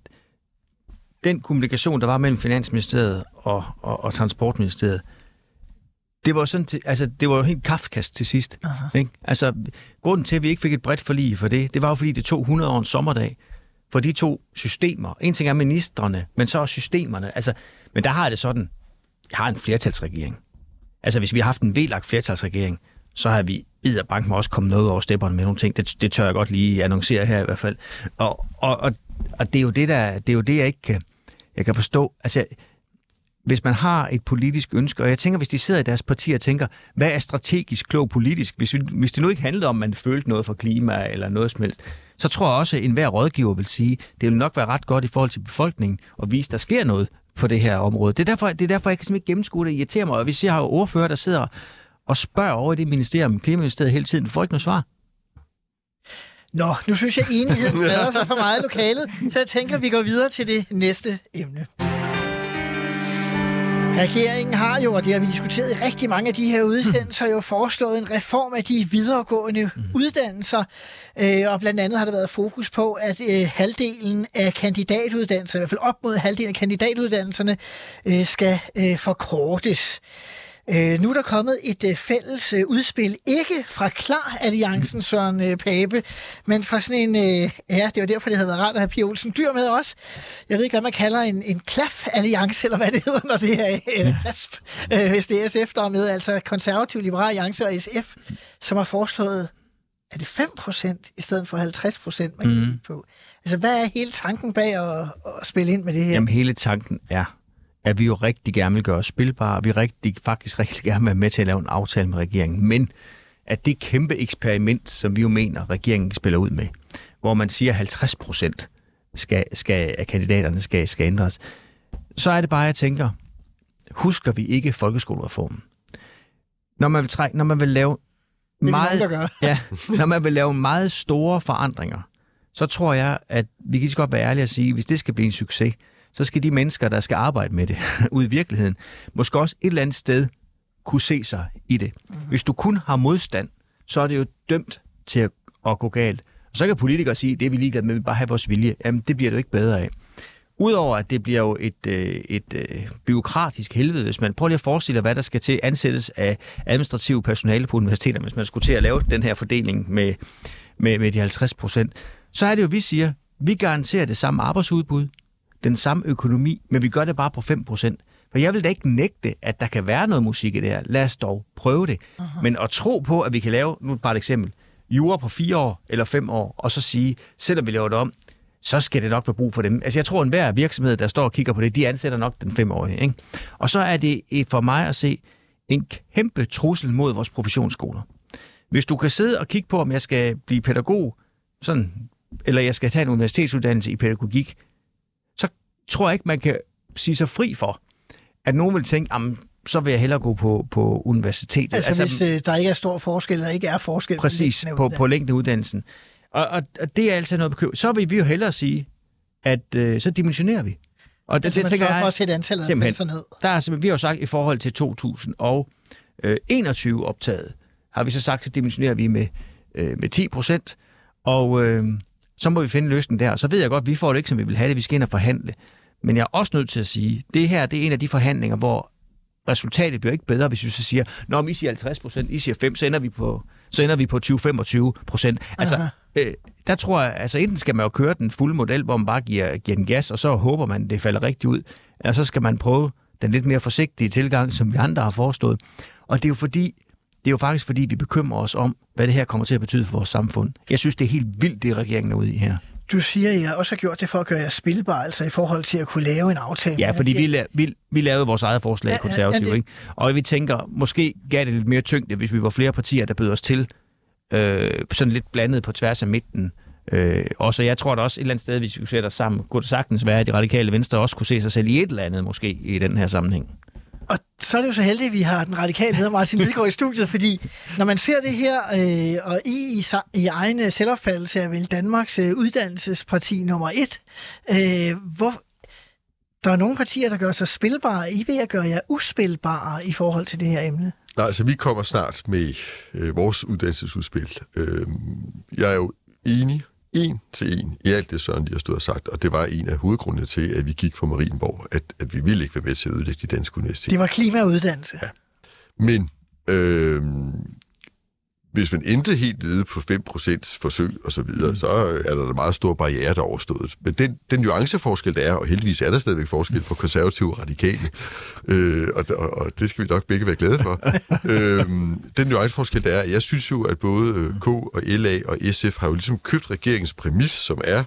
den kommunikation, der var mellem Finansministeriet og, og, og Transportministeriet, det var sådan til, altså, det var jo helt kafkast til sidst. Ikke? Altså, grunden til, at vi ikke fik et bredt forlig for det, det var jo, fordi det tog 100 år en sommerdag for de to systemer. En ting er ministerne, men så også systemerne. Altså, men der har jeg det sådan, jeg har en flertalsregering. Altså, hvis vi har haft en vedlagt flertalsregering, så har vi bank også kommet noget over stepperne med nogle ting. Det, det tør jeg godt lige annoncere her i hvert fald. Og, og, og, og det er jo det, der, det er jo det, jeg ikke kan, jeg kan forstå. Altså, hvis man har et politisk ønske, og jeg tænker, hvis de sidder i deres parti og tænker, hvad er strategisk klog politisk, hvis, vi, hvis det nu ikke handlede om, at man følte noget for klima eller noget som helst, så tror jeg også, at enhver rådgiver vil sige, det vil nok være ret godt i forhold til befolkningen at vise, at der sker noget på det her område. Det er derfor, det er derfor jeg kan simpelthen ikke gennemskue det. irriterer mig. Og hvis jeg har ordfører, der sidder og spørger over i det ministerium, Klimaministeriet hele tiden, får ikke noget svar.
Nå, nu synes jeg, enigheden breder sig for meget i lokalet, så jeg tænker, at vi går videre til det næste emne. Regeringen har jo, og det har vi diskuteret i rigtig mange af de her udsendelser, jo foreslået en reform af de videregående mm. uddannelser. Øh, og blandt andet har der været fokus på, at øh, halvdelen af kandidatuddannelser, i hvert fald op mod halvdelen af kandidatuddannelserne, øh, skal øh, forkortes. Øh, nu er der kommet et øh, fælles øh, udspil, ikke fra Klar-alliancen, Søren øh, Pape, men fra sådan en, øh, ja, det var derfor, det havde været rart at have Pia Olsen Dyr med os. Jeg ved ikke, hvad man kalder en, en klaf-alliance, eller hvad det hedder, når det er en klasp, øh, hvis det er SF, der er med, altså konservativ, liberal alliance og SF, som har foreslået er det 5% i stedet for 50%, man kan mm. på? Altså, hvad er hele tanken bag at, at spille ind med det her?
Jamen, hele tanken er, at vi jo rigtig gerne vil gøre os spilbare, og vi rigtig, faktisk rigtig gerne vil være med til at lave en aftale med regeringen. Men at det kæmpe eksperiment, som vi jo mener, regeringen spiller ud med, hvor man siger, at 50 procent skal, skal, af kandidaterne skal, skal ændres, så er det bare, jeg tænker, husker vi ikke folkeskolereformen? Når man vil, trække, når man vil lave meget,
nogen, gør.
ja, når man vil lave meget store forandringer, så tror jeg, at vi kan godt være ærlige at sige, at hvis det skal blive en succes, så skal de mennesker, der skal arbejde med det ud i virkeligheden, måske også et eller andet sted kunne se sig i det. Mhm. Hvis du kun har modstand, så er det jo dømt til at, at gå galt. Og så kan politikere sige, det er vi ligeglade med, vi bare have vores vilje. Jamen, det bliver det jo ikke bedre af. Udover at det bliver jo et, øh, et, et øh, byråkratisk helvede, hvis man prøver lige at forestille hvad der skal til ansættes af administrativ personale på universiteter, hvis man skulle til at lave den her fordeling med, med, med de 50 procent, så er det jo, vi siger, vi garanterer det samme arbejdsudbud, den samme økonomi, men vi gør det bare på 5%. For jeg vil da ikke nægte, at der kan være noget musik i det her. Lad os dog prøve det. Aha. Men at tro på, at vi kan lave, nu bare et eksempel, jura på fire år eller fem år, og så sige, selvom vi laver det om, så skal det nok være brug for dem. Altså jeg tror, at enhver virksomhed, der står og kigger på det, de ansætter nok den femårige. Ikke? Og så er det for mig at se en kæmpe trussel mod vores professionsskoler. Hvis du kan sidde og kigge på, om jeg skal blive pædagog, sådan, eller jeg skal tage en universitetsuddannelse i pædagogik, tror jeg ikke, man kan sige sig fri for, at nogen vil tænke, så vil jeg hellere gå på, på universitetet.
Altså, altså hvis øh, der ikke er stor forskel, eller ikke er forskel
præcis, på, på længdeuddannelsen. Og, og, og det er altid noget bekymret. Så vil vi jo hellere sige, at øh, så dimensionerer vi.
Og det, altså, det tænker jeg, for at sætte antallet af pladser ned.
Der er simpelthen, vi har jo sagt, i forhold til 2021 øh, optaget, har vi så sagt, så dimensionerer vi med, øh, med 10 procent. Og øh, så må vi finde løsningen der. Så ved jeg godt, at vi får det ikke, som vi vil have det. Vi skal ind og forhandle. Men jeg er også nødt til at sige, at det her det er en af de forhandlinger, hvor resultatet bliver ikke bedre, hvis vi så siger, når I siger 50 procent, I siger 5, så ender vi på, så ender vi på 20-25 procent. Altså, øh, der tror jeg, altså enten skal man jo køre den fulde model, hvor man bare giver, giver den gas, og så håber man, det falder rigtigt ud, eller så skal man prøve den lidt mere forsigtige tilgang, som vi andre har forestået. Og det er jo fordi, det er jo faktisk fordi, vi bekymrer os om, hvad det her kommer til at betyde for vores samfund. Jeg synes, det er helt vildt, det regeringen er ude i her.
Du siger, at jeg også har gjort det for at gøre jer spilbar, altså i forhold til at kunne lave en aftale.
Ja, fordi vi, la- vi, vi lavede vores eget forslag ja, konservativt, ja, det... ikke? Og vi tænker, måske gav det lidt mere tyngde, hvis vi var flere partier, der bød os til, øh, sådan lidt blandet på tværs af midten. Øh, og så jeg tror da også et eller andet sted, hvis vi sætter os sammen, kunne det sagtens være, at de radikale venstre også kunne se sig selv i et eller andet måske i den her sammenhæng.
Og så er det jo så heldigt, at vi har den radikale leder Martin Lidegaard i studiet, fordi når man ser det her, øh, og I, i, i egen øh, selvopfattelse er vel Danmarks øh, uddannelsesparti nummer et, øh, hvor, der er nogle partier, der gør sig spilbare. I ved at gøre jer uspilbare i forhold til det her emne.
Nej, altså vi kommer snart med øh, vores uddannelsesudspil. Øh, jeg er jo enig en til en i alt det, Søren lige har stået og sagt, og det var en af hovedgrundene til, at vi gik fra Marienborg, at, at vi ville ikke være med til at ødelægge de danske universiteter.
Det var klimauddannelse.
Ja. Men øh, hvis man endte helt nede på 5% forsøg og så videre, mm. så er der en meget stor barriere, der er overstået. Men den, den nuanceforskel, der er, og heldigvis er der stadigvæk forskel på konservative og radikale, øh, og, og, og det skal vi nok begge være glade for. øh, den nuanceforskel, der er, jeg synes jo, at både øh, K og LA og SF har jo ligesom købt regeringens præmis, som er,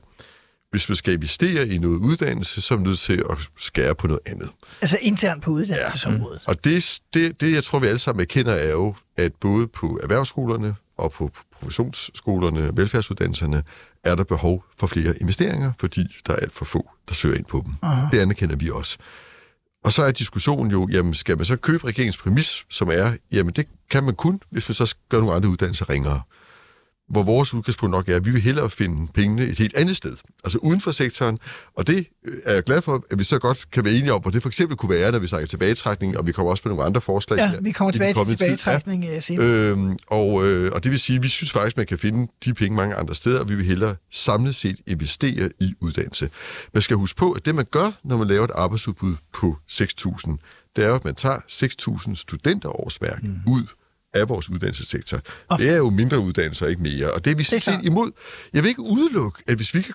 hvis man skal investere i noget uddannelse, så er man nødt til at skære på noget andet.
Altså internt på uddannelsesområdet.
Og det, det, det, jeg tror, vi alle sammen erkender, er jo, at både på erhvervsskolerne og på professionsskolerne og velfærdsuddannelserne er der behov for flere investeringer, fordi der er alt for få, der søger ind på dem. Uh-huh. Det anerkender vi også. Og så er diskussionen jo, jamen skal man så købe regeringens præmis, som er, jamen det kan man kun, hvis man så gør nogle andre uddannelser ringere hvor vores udgangspunkt nok er, at vi vil hellere finde pengene et helt andet sted, altså uden for sektoren, og det øh, er jeg glad for, at vi så godt kan være enige om, hvor det for eksempel kunne være, når vi snakker tilbagetrækning, og vi kommer også med nogle andre forslag.
Ja, vi kommer tilbage til tilbagetrækning ja.
Øh, øhm, og, øh, og det vil sige, at vi synes faktisk, at man kan finde de penge mange andre steder, og vi vil hellere samlet set investere i uddannelse. Man skal huske på, at det man gør, når man laver et arbejdsudbud på 6.000, det er at man tager 6.000 studenterårsværk mm. ud af vores uddannelsessektor. Og det er jo mindre uddannelser, ikke mere. Og det er vi set imod. Jeg vil ikke udelukke, at hvis vi kan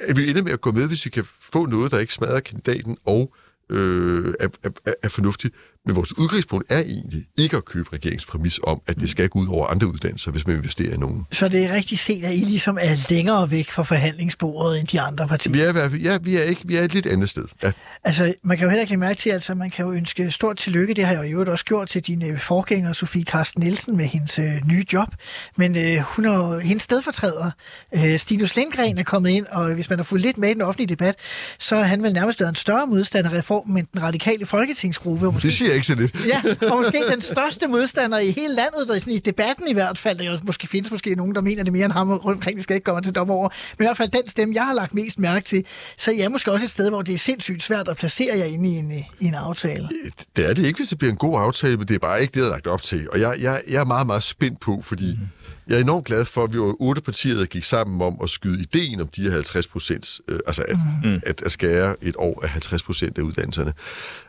at vi ender med at gå med, hvis vi kan få noget, der ikke smadrer kandidaten og øh, er, er, er fornuftigt. Men vores udgangspunkt er egentlig ikke at købe regeringspræmis om, at det skal gå ud over andre uddannelser, hvis man investerer i nogen.
Så det er rigtig set, at I ligesom er længere væk fra forhandlingsbordet end de andre partier?
Vi er, ja, vi er, ikke, vi er et lidt andet sted. Ja.
Altså, man kan jo heller ikke mærke til, altså man kan jo ønske stort tillykke, det har jeg jo også gjort til din øh, forgænger, Sofie Karsten Nielsen, med hendes øh, nye job. Men øh, hun er, hendes stedfortræder, øh, Stinus Lindgren, er kommet ind, og hvis man har fulgt lidt med i den offentlige debat, så er han vel nærmest været en større modstander af reformen end den radikale folketingsgruppe.
Måske, det siger lidt.
ja, og måske den største modstander i hele landet, der er sådan i debatten i hvert fald. Der måske findes måske nogen, der mener det mere end ham rundt omkring, det skal ikke komme til dommer over. Men i hvert fald den stemme, jeg har lagt mest mærke til, så jeg er måske også et sted, hvor det er sindssygt svært at placere jer inde i en, i en aftale.
Det er det ikke, hvis det bliver en god aftale, men det er bare ikke det, der er lagt op til. Og jeg, jeg, jeg er meget, meget spændt på, fordi mm. Jeg er enormt glad for, at vi var otte partier, der gik sammen om at skyde ideen om de her 50 procent, øh, altså at, mm. at, at skære et år af 50 procent af uddannelserne.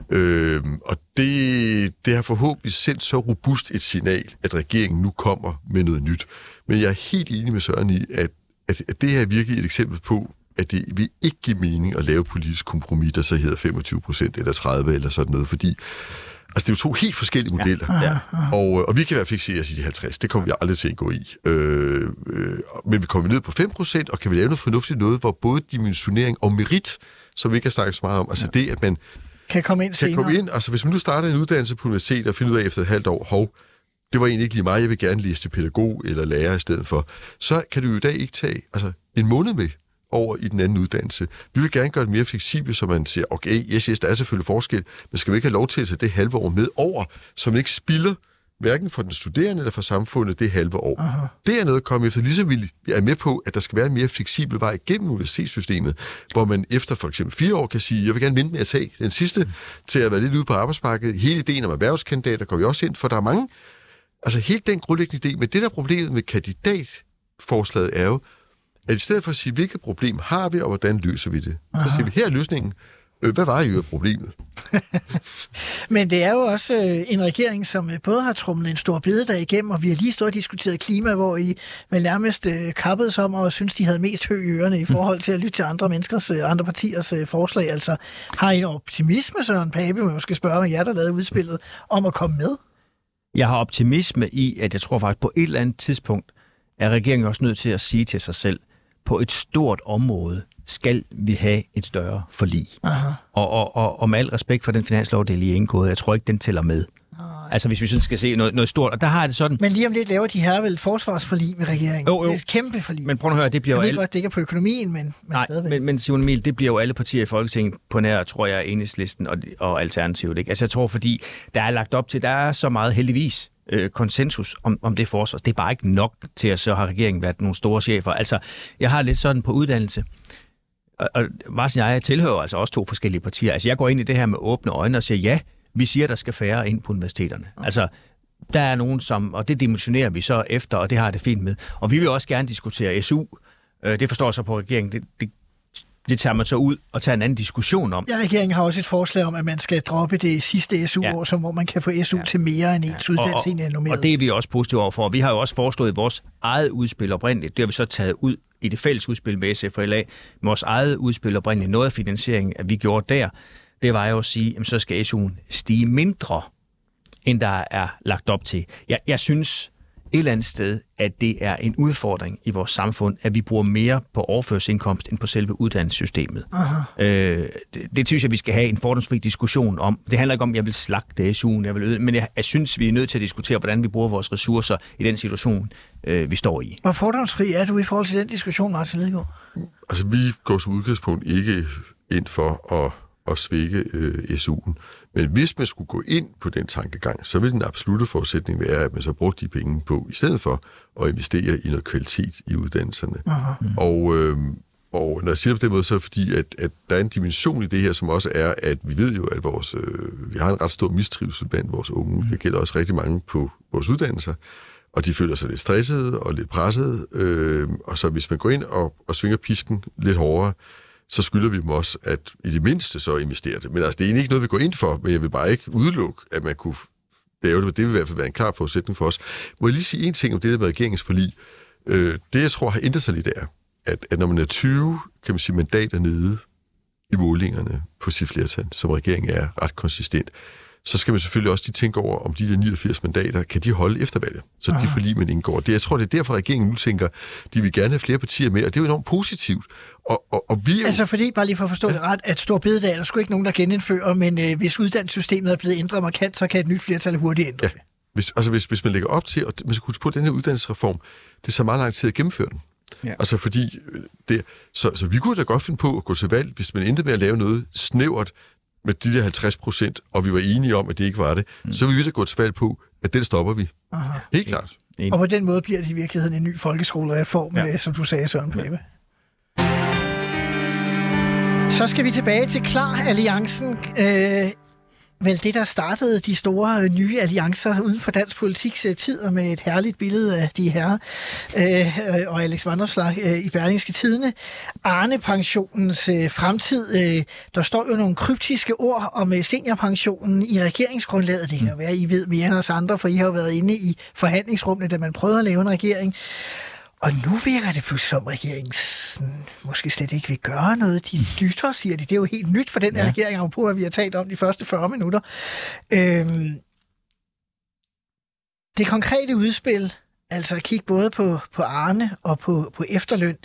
Øh, og det, det har forhåbentlig sendt så robust et signal, at regeringen nu kommer med noget nyt. Men jeg er helt enig med Søren i, at, at, at det her er virkelig et eksempel på, at det vil ikke give mening at lave politisk kompromis, der så hedder 25 procent eller 30 eller sådan noget, fordi Altså, det er jo to helt forskellige modeller. Ja. Ja. Og, og vi kan være fixeret i de 50. Det kommer vi aldrig til at gå i. Øh, øh, men vi kommer ned på 5%, og kan vi lave noget fornuftigt noget, hvor både dimensionering og merit, som vi ikke har snakket så meget om, altså ja. det, at man
kan komme ind
kan
senere.
komme ind, altså hvis man nu starter en uddannelse på universitet og finder ud af efter et halvt år, hov, det var egentlig ikke lige mig, jeg vil gerne læse til pædagog eller lærer i stedet for, så kan du jo i dag ikke tage altså, en måned med over i den anden uddannelse. Vi vil gerne gøre det mere fleksibelt, så man siger, okay, yes, yes, der er selvfølgelig forskel, men skal vi ikke have lov til at tage det halve år med over, så man ikke spilder hverken for den studerende eller for samfundet det halve år. Aha. Det er noget at komme efter, ligesom vi er med på, at der skal være en mere fleksibel vej gennem universitetssystemet, hvor man efter for eksempel fire år kan sige, jeg vil gerne vente med at tage den sidste mm. til at være lidt ude på arbejdsmarkedet. Hele ideen om erhvervskandidater går vi også ind, for der er mange, altså helt den grundlæggende idé, men det der problemet med kandidatforslaget er jo, at i stedet for at sige, hvilket problem har vi, og hvordan løser vi det, Aha. så siger vi, her er løsningen. Øh, hvad var jo problemet?
Men det er jo også øh, en regering, som øh, både har trummet en stor der igennem, og vi har lige stået og diskuteret klima, hvor I vel nærmest kappede sig om og synes, de havde mest høj i ørerne i forhold til at lytte til andre menneskers, andre partiers forslag. Altså, har I en optimisme, Søren Pape, man måske spørge om jer, der lavede udspillet, om at komme med?
Jeg har optimisme i, at jeg tror faktisk på et eller andet tidspunkt, er regeringen også nødt til at sige til sig selv, på et stort område skal vi have et større forlig. Aha. Og, og, og, og med al respekt for den finanslov, det er lige indgået, jeg tror ikke, den tæller med. Altså hvis vi sådan skal se noget, noget stort, og der har det sådan...
Men lige om lidt laver de her vel forsvarsforlig med regeringen. Jo, jo. Det er et kæmpe forlig.
Men prøv at høre, det bliver
jeg
jo...
Alle... godt, det ikke er på økonomien, men, men
Nej,
stadigvæk.
Men, men Simon Emil, det bliver jo alle partier i Folketinget på nær, tror jeg, enhedslisten og, og Alternativet. Ikke? Altså jeg tror, fordi der er lagt op til, der er så meget heldigvis øh, konsensus om, om det forsvar. Det er bare ikke nok til, at så har regeringen været nogle store chefer. Altså, jeg har lidt sådan på uddannelse, og, og Martin og jeg tilhører altså også to forskellige partier. Altså, jeg går ind i det her med åbne øjne og siger, ja, vi siger, der skal færre ind på universiteterne. Altså, der er nogen, som, og det dimensionerer vi så efter, og det har det fint med. Og vi vil også gerne diskutere SU. Øh, det forstår så på regeringen. Det, det det tager man så ud og tager en anden diskussion om.
Ja, regeringen har også et forslag om, at man skal droppe det sidste SU-år,
Ja.
som hvor man kan få SU ja. til mere end ens uddannelse, end er normeret.
og det er vi også positive overfor. Vi har jo også foreslået vores eget udspil oprindeligt. Det har vi så taget ud i det fælles udspil med SF og LA. Med vores eget udspil oprindeligt. Noget af finansieringen, at vi gjorde der, det var jo at sige, at så skal SU'en stige mindre, end der er lagt op til. Jeg, jeg synes et eller andet sted, at det er en udfordring i vores samfund, at vi bruger mere på overførselsindkomst end på selve uddannelsessystemet. Øh, det, det synes jeg, vi skal have en fordomsfri diskussion om. Det handler ikke om, at jeg vil slagte SU'en, jeg vil øde, men jeg, jeg synes, vi er nødt til at diskutere, hvordan vi bruger vores ressourcer i den situation, øh, vi står i.
Hvor fordomsfri er du i forhold til den diskussion, Martin Lidegaard?
Altså, vi går som udgangspunkt ikke ind for at, at svække øh, SU'en. Men hvis man skulle gå ind på den tankegang, så vil den absolute forudsætning være, at man så brugte de penge på, i stedet for at investere i noget kvalitet i uddannelserne. Aha. Og, øh, og når jeg siger det på den måde, så er det fordi, at, at der er en dimension i det her, som også er, at vi ved jo, at vores, øh, vi har en ret stor mistrivsel blandt vores unge. Det gælder også rigtig mange på vores uddannelser. Og de føler sig lidt stressede og lidt pressede. Øh, og så hvis man går ind og, og svinger pisken lidt hårdere, så skylder vi dem også, at i det mindste så investere det. Men altså, det er egentlig ikke noget, vi går ind for, men jeg vil bare ikke udelukke, at man kunne lave det, men det vil i hvert fald være en klar forudsætning for os. Må jeg lige sige en ting om det der med regeringens forlig? Øh, det, jeg tror har ændret sig lidt, er, at, at når man er 20, kan man sige, mandater nede i målingerne på sit flertal, som regeringen er ret konsistent, så skal man selvfølgelig også lige tænke over, om de der 89 mandater, kan de holde efter valget? Så de forlig, man indgår. Det, jeg tror, det er derfor, regeringen nu tænker, de vil gerne have flere partier med, og det er jo enormt positivt. Og, og, og vi jo...
Altså fordi, bare lige for at forstå ja. det ret, at Stor Bededag er der sgu ikke nogen, der genindfører, men øh, hvis uddannelsessystemet er blevet ændret markant, så kan et nyt flertal hurtigt ændre
Ja. Hvis, altså hvis, hvis man lægger op til, og man skal huske på, at den her uddannelsesreform, det tager meget lang tid at gennemføre den.
Ja.
Altså fordi, øh, det, så, så vi kunne da godt finde på at gå til valg, hvis man endte med at lave noget snævert med de der 50 procent, og vi var enige om, at det ikke var det, mm. så ville vi da gå til valg på, at den stopper vi.
Aha.
Helt klart.
Enig.
Og på den måde bliver det i virkeligheden en ny folkeskolereform, ja.
Ja.
som du sagde, Søren Pape. Så skal vi tilbage til Klar-alliancen. Øh, vel det, der startede de store øh, nye alliancer uden for dansk politiks øh, tid, og med et herligt billede af de her øh, øh, og Alex Vanderslag øh, i Berlingske Tidene. Arne-pensionens øh, fremtid. Øh, der står jo nogle kryptiske ord om øh, seniorpensionen i regeringsgrundlaget. Det kan jo være, I ved mere end os andre, for I har jo været inde i forhandlingsrummene, da man prøvede at lave en regering. Og nu virker det pludselig som regeringen sådan, måske slet ikke vil gøre noget. De lytter, siger de. Det er jo helt nyt for den her
Ja.
regering, på, at vi har talt om de første 40 minutter. Øhm, det konkrete udspil, altså at kigge både på, på Arne og på, på efterløn,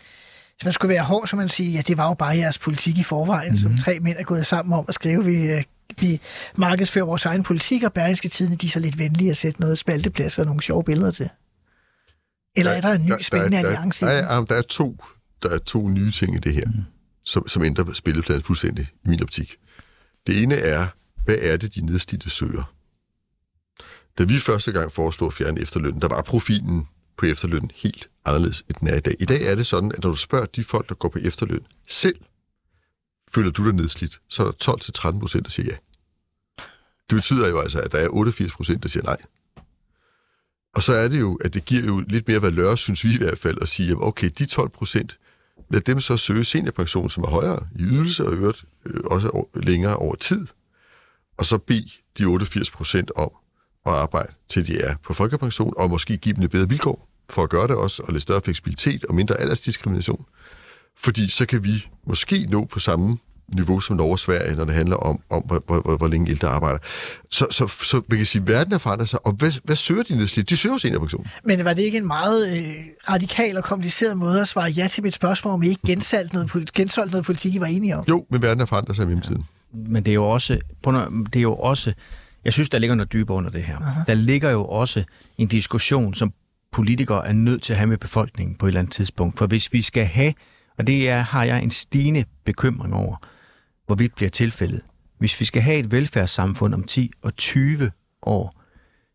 hvis man skulle være hård, så man sige, ja, det var jo bare jeres politik i forvejen, mm-hmm. som tre mænd er gået sammen om at skrive, vi, øh, vi markedsfører vores egen politik, og Berlingske Tiden, de er så lidt venlige at sætte noget spalteplads og nogle sjove billeder til. Eller er der en ny spændende
der,
alliance?
Der,
i
der, er, der, er to, der er to nye ting i det her, mm. som, som ændrer spillepladen fuldstændig i min optik. Det ene er, hvad er det, de nedslidte søger? Da vi første gang foreslog at fjerne efterlønnen, der var profilen på efterlønnen helt anderledes, end den er i dag. I dag er det sådan, at når du spørger de folk, der går på efterløn, selv føler du dig nedslidt, så er der 12-13 procent, der siger ja. Det betyder jo altså, at der er 88 procent, der siger nej. Og så er det jo, at det giver jo lidt mere valør, synes vi i hvert fald, at sige, at okay, de 12 procent, lad dem så søge seniorpension, som er højere i ydelse og øvrigt øh, også over, længere over tid, og så bede de 88 procent om at arbejde, til de er på folkepension, og måske give dem lidt bedre vilkår for at gøre det også, og lidt større fleksibilitet og mindre aldersdiskrimination. Fordi så kan vi måske nå på samme niveau som Norge og Sverige, når det handler om, om hvor, hvor, hvor, længe ældre arbejder. Så, så, så man kan sige, at verden har forandret sig, og hvad, hvad søger de nedslidte? De søger seniorpension.
Men var det ikke en meget øh, radikal og kompliceret måde at svare ja til mit spørgsmål, om I ikke gensolgt noget, gensolgt noget politik, I var enige om?
Jo, men verden har forandret sig i mellemtiden.
Men det er jo også, nu- det er jo også, jeg synes, der ligger noget dybere under det her. Aha. Der ligger jo også en diskussion, som politikere er nødt til at have med befolkningen på et eller andet tidspunkt. For hvis vi skal have, og det er, har jeg en stigende bekymring over, hvorvidt bliver tilfældet. Hvis vi skal have et velfærdssamfund om 10 og 20 år,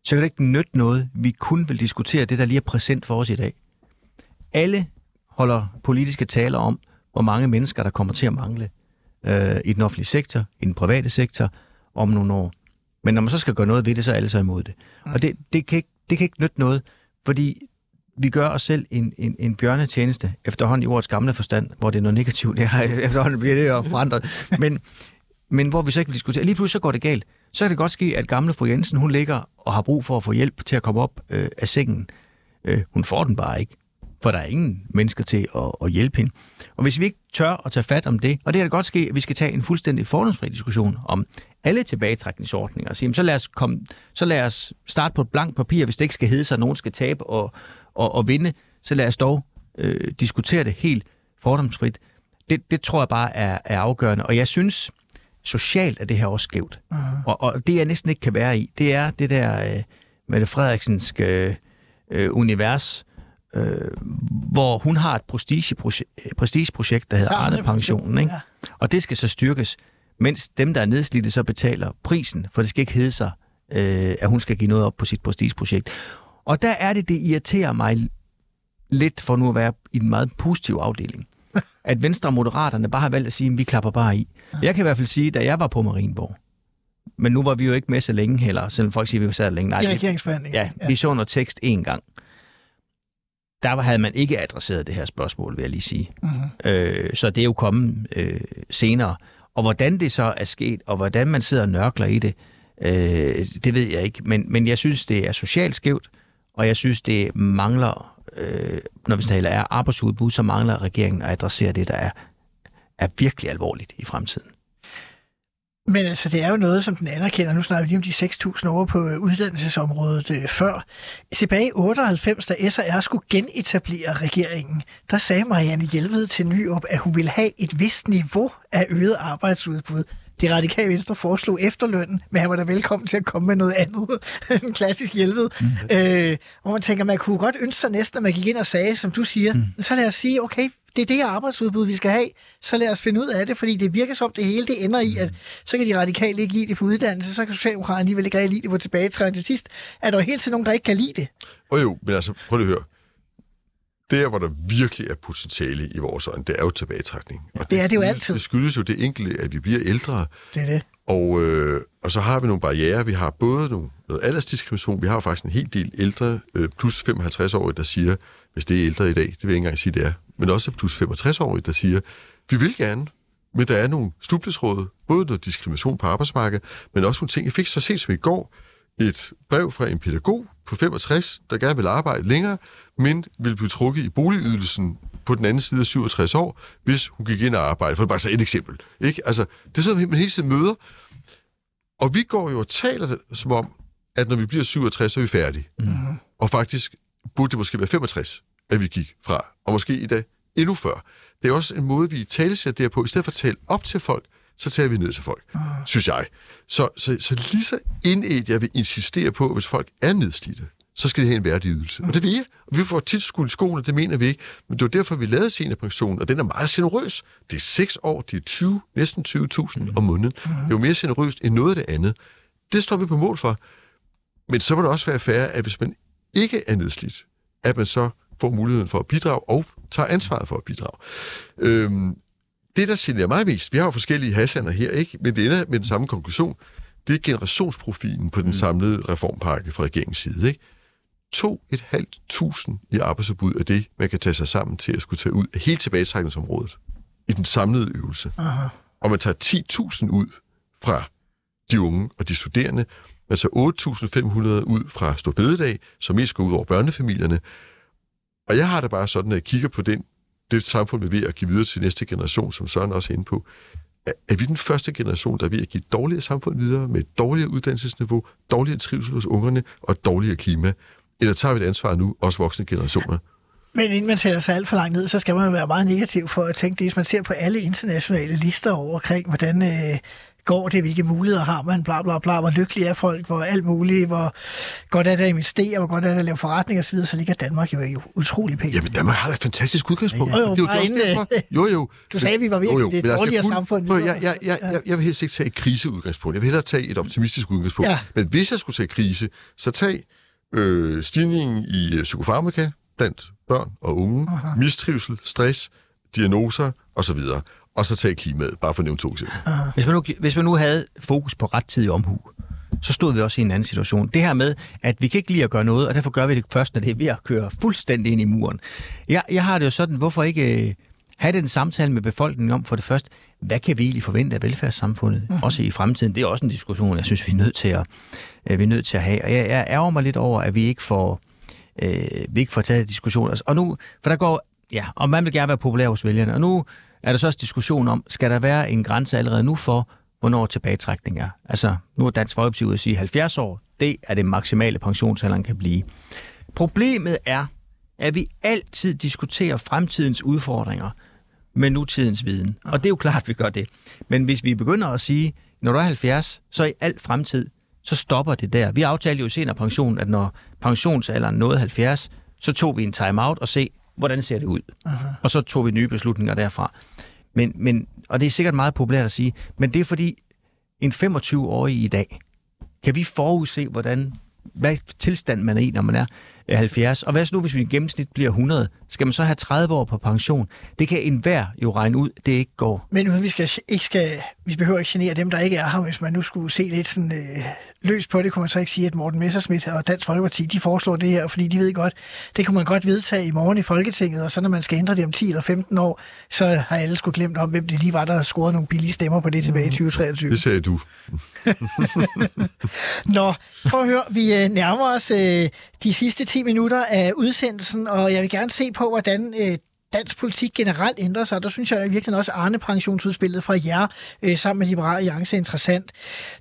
så kan det ikke nytte noget, vi kun vil diskutere det, der lige er præsent for os i dag. Alle holder politiske taler om, hvor mange mennesker, der kommer til at mangle øh, i den offentlige sektor, i den private sektor, om nogle år. Men når man så skal gøre noget ved det, så er alle så imod det. Og det, det, kan ikke, det kan ikke nytte noget, fordi vi gør os selv en, en, en bjørnetjeneste efterhånden i ordets gamle forstand, hvor det er noget negativt. Det her, efterhånden bliver det jo forandret. Men, men hvor vi så ikke vil diskutere. Lige pludselig så går det galt. Så kan det godt ske, at gamle fru Jensen, hun ligger og har brug for at få hjælp til at komme op øh, af sengen. Øh, hun får den bare ikke, for der er ingen mennesker til at, at hjælpe hende. Og hvis vi ikke tør at tage fat om det, og det kan da godt ske, at vi skal tage en fuldstændig fordomsfri diskussion om alle tilbagetrækningsordninger, og sige, jamen, så, lad os komme, så lad os starte på et blankt papir, hvis det ikke skal hedde sig, at nogen skal tabe og, og, og vinde, så lad os dog øh, diskutere det helt fordomsfrit. Det, det tror jeg bare er, er afgørende, og jeg synes, socialt er det her også skævt. Uh-huh. Og, og det jeg næsten ikke kan være i, det er det der øh, Mette Frederiksens øh, øh, univers, øh, hvor hun har et prestigeprojekt, prestigeprojekt der hedder Arne Pensionen, ikke? Ja. og det skal så styrkes, mens dem, der er nedslidte, så betaler prisen, for det skal ikke hedde sig, øh, at hun skal give noget op på sit prestigeprojekt. Og der er det, det irriterer mig lidt for nu at være i en meget positiv afdeling. At Venstre og Moderaterne bare har valgt at sige, at vi klapper bare i. Jeg kan i hvert fald sige, da jeg var på Marienborg, men nu var vi jo ikke med så længe heller, selvom folk siger, at vi var sad længe. Nej,
I regeringsforhandlingen.
Ja, vi så noget tekst en gang. Der havde man ikke adresseret det her spørgsmål, vil jeg lige sige. Uh-huh. Øh, så det er jo kommet øh, senere. Og hvordan det så er sket, og hvordan man sidder og nørkler i det, øh, det ved jeg ikke. Men, men jeg synes, det er socialt skævt, og jeg synes, det mangler, øh, når vi taler af arbejdsudbud, så mangler regeringen at adressere det, der er, er virkelig alvorligt i fremtiden.
Men altså, det er jo noget, som den anerkender. Nu snakker vi lige om de 6.000 over på øh, uddannelsesområdet øh, før. Tilbage i 98, da SR skulle genetablere regeringen, der sagde Marianne Hjelved til Nyop, at hun ville have et vist niveau af øget arbejdsudbud. Det radikale venstre foreslog efterlønnen, men han var da velkommen til at komme med noget andet. en klassisk hjælved. Mm. Øh, hvor man tænker, man kunne godt ønske sig næsten, at man gik ind og sagde, som du siger, mm. så lad os sige, okay, det er det her arbejdsudbud, vi skal have, så lad os finde ud af det, fordi det virker som, det hele det ender i, at så kan de radikale ikke lide det på uddannelse, så kan Socialdemokraterne alligevel ikke rigtig lide det på tilbagetræning til sidst. Er der jo helt til nogen, der ikke kan lide det?
Og jo, men altså, prøv lige at høre. Der, hvor der virkelig er potentiale i vores øjne, det er jo tilbagetrækning. Og
det er det jo altid.
Det skyldes jo det enkelte, at vi bliver ældre.
Det er det.
Og, øh, og så har vi nogle barriere. Vi har både nogle, noget aldersdiskrimination. Vi har faktisk en hel del ældre, øh, plus 55-årige, der siger, hvis det er ældre i dag, det vil jeg ikke engang sige, det er, men også plus 65-årige, der siger, vi vil gerne, men der er nogle stublingsråd, både noget diskrimination på arbejdsmarkedet, men også nogle ting. Jeg fik så sent som i går et brev fra en pædagog på 65, der gerne vil arbejde længere, men vil blive trukket i boligydelsen på den anden side af 67 år, hvis hun gik ind og arbejdede. For det er bare så et eksempel. Ikke? Altså, det er sådan, man hele tiden møder. Og vi går jo og taler det, som om, at når vi bliver 67, så er vi færdige. Mm. Og faktisk burde det måske være 65, at vi gik fra. Og måske i dag endnu før. Det er også en måde, vi talesætter det her på. I stedet for at tale op til folk, så tager vi ned til folk, mm. synes jeg. Så, så, så lige så indet jeg vil insistere på, hvis folk er nedslidte, så skal det have en værdig ydelse. Og det vil jeg. Og vi får tit skudt i skoene, det mener vi ikke. Men det var derfor, vi lavede seniorpensionen, og den er meget generøs. Det er 6 år, det er 20, næsten 20.000 mm. om måneden. Mm. Det er jo mere generøst end noget af det andet. Det står vi på mål for. Men så må det også være fair, at hvis man ikke er nedslidt, at man så får muligheden for at bidrage og tager ansvaret for at bidrage. Øhm, det, der generer mig mest, vi har jo forskellige hassander her, ikke? men det ender med den samme konklusion, det er generationsprofilen på den mm. samlede reformpakke fra regeringens side. Ikke? 2.500 i arbejdsudbud af det, man kan tage sig sammen til at skulle tage ud af hele tilbagetrækningsområdet i den samlede øvelse. Aha. Og man tager 10.000 ud fra de unge og de studerende, man tager 8.500 ud fra Storbededag, som mest går ud over børnefamilierne, og jeg har det bare sådan, at jeg kigger på den, det samfund, vi er ved at give videre til næste generation, som Søren også er inde på. Er, vi den første generation, der er ved at give et dårligere samfund videre, med et dårligere uddannelsesniveau, dårligere trivsel hos ungerne og et dårligere klima? Eller tager vi et ansvar nu, også voksne generationer?
Men inden man tæller sig alt for langt ned, så skal man være meget negativ for at tænke det, hvis man ser på alle internationale lister over omkring, hvordan øh, går det, hvilke muligheder har man, bla bla bla, hvor lykkelige er folk, hvor alt muligt, hvor godt er det at investere, hvor godt er det at lave forretning osv., så, så ligger Danmark jo, jo utrolig pænt.
Jamen, Danmark har et fantastisk udgangspunkt.
Ja, jo, jo,
det er jo,
inden,
derfor. jo, jo.
Du sagde, at vi var ved jo, jo, det dårligere altså, samfund.
Jeg, jeg, jeg, jeg, jeg vil helst ikke tage et kriseudgangspunkt. Jeg vil hellere tage et optimistisk udgangspunkt. Ja. Men hvis jeg skulle tage krise, så tag øh, stigningen i øh, psykofarmaka blandt børn og unge, Aha. mistrivsel, stress, diagnoser osv., og så tage klimaet, bare for at nævne to eksempler.
Hvis man, nu, hvis man nu havde fokus på rettidig omhu, så stod vi også i en anden situation. Det her med, at vi kan ikke lide at gøre noget, og derfor gør vi det først, når det er ved at køre fuldstændig ind i muren. Jeg, jeg har det jo sådan, hvorfor ikke øh, have den samtale med befolkningen om for det første, hvad kan vi egentlig forvente af velfærdssamfundet, mm. også i fremtiden? Det er også en diskussion, jeg synes, vi er nødt til at, øh, vi er nødt til at have. Og jeg, jeg ærger mig lidt over, at vi ikke får, øh, vi ikke får taget diskussion. Altså, og nu, for der går, ja, og man vil gerne være populær hos vælgerne, og nu er der så også diskussion om, skal der være en grænse allerede nu for, hvornår tilbagetrækning er. Altså, nu er Dansk Folkeparti ude at sige 70 år, det er det maksimale pensionsalderen kan blive. Problemet er, at vi altid diskuterer fremtidens udfordringer med nutidens viden. Og det er jo klart, at vi gør det. Men hvis vi begynder at sige, når du er 70, så i alt fremtid, så stopper det der. Vi aftalte jo i senere pension, at når pensionsalderen nåede 70, så tog vi en time-out og se, hvordan ser det ud. Aha. Og så tog vi nye beslutninger derfra. Men, men, og det er sikkert meget populært at sige, men det er fordi en 25-årig i dag, kan vi forudse, hvordan, hvad tilstand man er i, når man er 70. Og hvad så nu, hvis vi i gennemsnit bliver 100? Skal man så have 30 år på pension? Det kan enhver jo regne ud, det ikke går.
Men vi, skal, ikke skal, vi behøver ikke genere dem, der ikke er her. Hvis man nu skulle se lidt sådan, øh, løs på det, kunne man så ikke sige, at Morten Messersmith og Dansk Folkeparti, de foreslår det her, fordi de ved godt, det kunne man godt vedtage i morgen i Folketinget, og så når man skal ændre det om 10 eller 15 år, så har alle skulle glemt om, hvem det lige var, der scorede nogle billige stemmer på det tilbage i 2023.
Det sagde du.
Nå, prøv at høre, vi øh, nærmer os øh, de sidste 10 minutter af udsendelsen, og jeg vil gerne se på, hvordan øh, dansk politik generelt ændrer sig. Der synes jeg virkelig også, Arne pensionsudspillet fra jer øh, sammen med Liberal Alliance er interessant.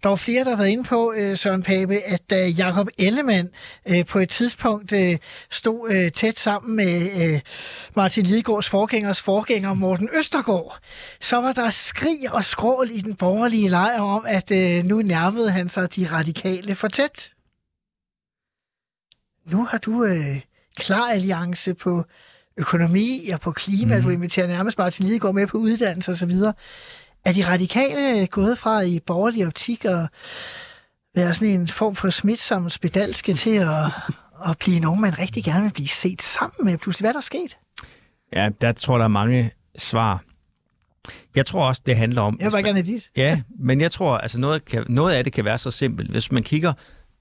Der var flere, der har været inde på, øh, Søren Pape, at øh, da Jacob Ellemann øh, på et tidspunkt øh, stod øh, tæt sammen med øh, Martin Lidegaards forgængers forgænger Morten Østergaard, så var der skrig og skrål i den borgerlige lejr om, at øh, nu nærmede han sig de radikale for tæt. Nu har du øh, klar alliance på økonomi og på klima. Mm. Du inviterer nærmest bare til lige gå med på uddannelse osv. Er de radikale gået fra i borgerlig optik og være sådan en form for smitsom spedalske til at, at blive nogen, man rigtig gerne vil blive set sammen med? Pludselig, hvad er der sket?
Ja, der tror der er mange svar. Jeg tror også, det handler om...
Jeg vil gerne dit.
Ja, men jeg tror, altså noget, kan, noget af det kan være så simpelt. Hvis man kigger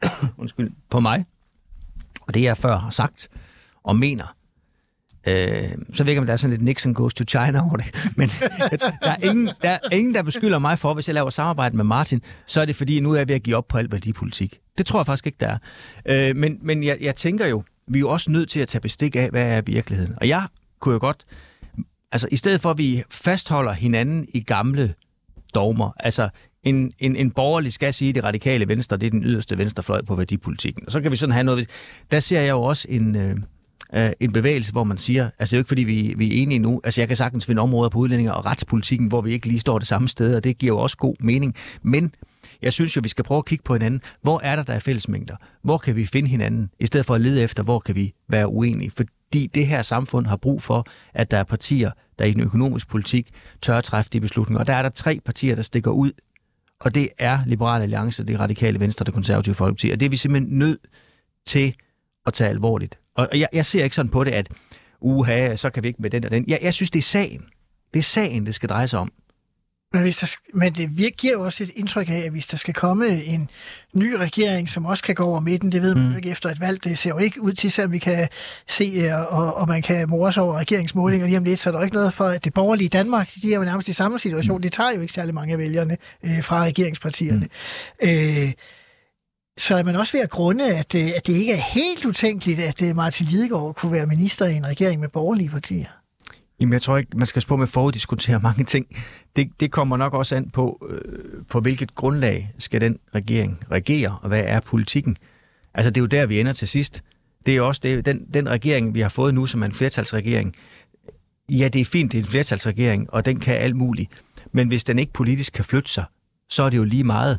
undskyld, på mig, og det jeg før har sagt og mener, Øh, så ved jeg ikke, om der er sådan lidt Nixon goes to China over det. Men der, er ingen, der er ingen, der beskylder mig for, hvis jeg laver samarbejde med Martin, så er det fordi, nu er jeg ved at give op på alt værdipolitik. Det tror jeg faktisk ikke, der er. Øh, men men jeg, jeg tænker jo, vi er jo også nødt til at tage bestik af, hvad er virkeligheden. Og jeg kunne jo godt... Altså, i stedet for, at vi fastholder hinanden i gamle dogmer, altså en, en, en borgerlig skal sige, at det radikale venstre, det er den yderste venstrefløj på værdipolitikken. Og så kan vi sådan have noget... Der ser jeg jo også en... Øh, øh, en bevægelse, hvor man siger, altså det er jo ikke fordi, vi, vi er enige nu, altså jeg kan sagtens finde områder på udlændinge og retspolitikken, hvor vi ikke lige står det samme sted, og det giver jo også god mening. Men jeg synes jo, vi skal prøve at kigge på hinanden. Hvor er der, der er fællesmængder? Hvor kan vi finde hinanden, i stedet for at lede efter, hvor kan vi være uenige? Fordi det her samfund har brug for, at der er partier, der i den økonomiske politik tør at træffe de beslutninger. Og der er der tre partier, der stikker ud, og det er Liberale Alliance, det Radikale Venstre det Konservative Folkeparti. Og det er vi simpelthen nødt til at tage alvorligt. Og jeg, jeg ser ikke sådan på det, at uha, så kan vi ikke med den og den. Jeg, jeg synes, det er sagen. Det er sagen, det skal dreje sig om.
Men, hvis der, men det giver jo også et indtryk af, at hvis der skal komme en ny regering, som også kan gå over midten, det ved man mm. ikke efter et valg, det ser jo ikke ud til, at vi kan se, øh, og, og man kan mores over regeringsmålinger lige om lidt, så er der ikke noget for, at det borgerlige Danmark, de er jo nærmest i samme situation. Mm. Det tager jo ikke særlig mange af vælgerne øh, fra regeringspartierne. Mm. Øh, så er man også ved at grunde, at, øh, at det ikke er helt utænkeligt, at øh, Martin Lidegaard kunne være minister i en regering med borgerlige partier.
Jamen, jeg tror ikke, man skal spå med at foruddiskutere mange ting. Det, det kommer nok også an på, øh, på hvilket grundlag skal den regering regere, og hvad er politikken? Altså, det er jo der, vi ender til sidst. Det er også det, den, den regering, vi har fået nu, som er en flertalsregering. Ja, det er fint, det er en flertalsregering, og den kan alt muligt. Men hvis den ikke politisk kan flytte sig, så er det jo lige meget,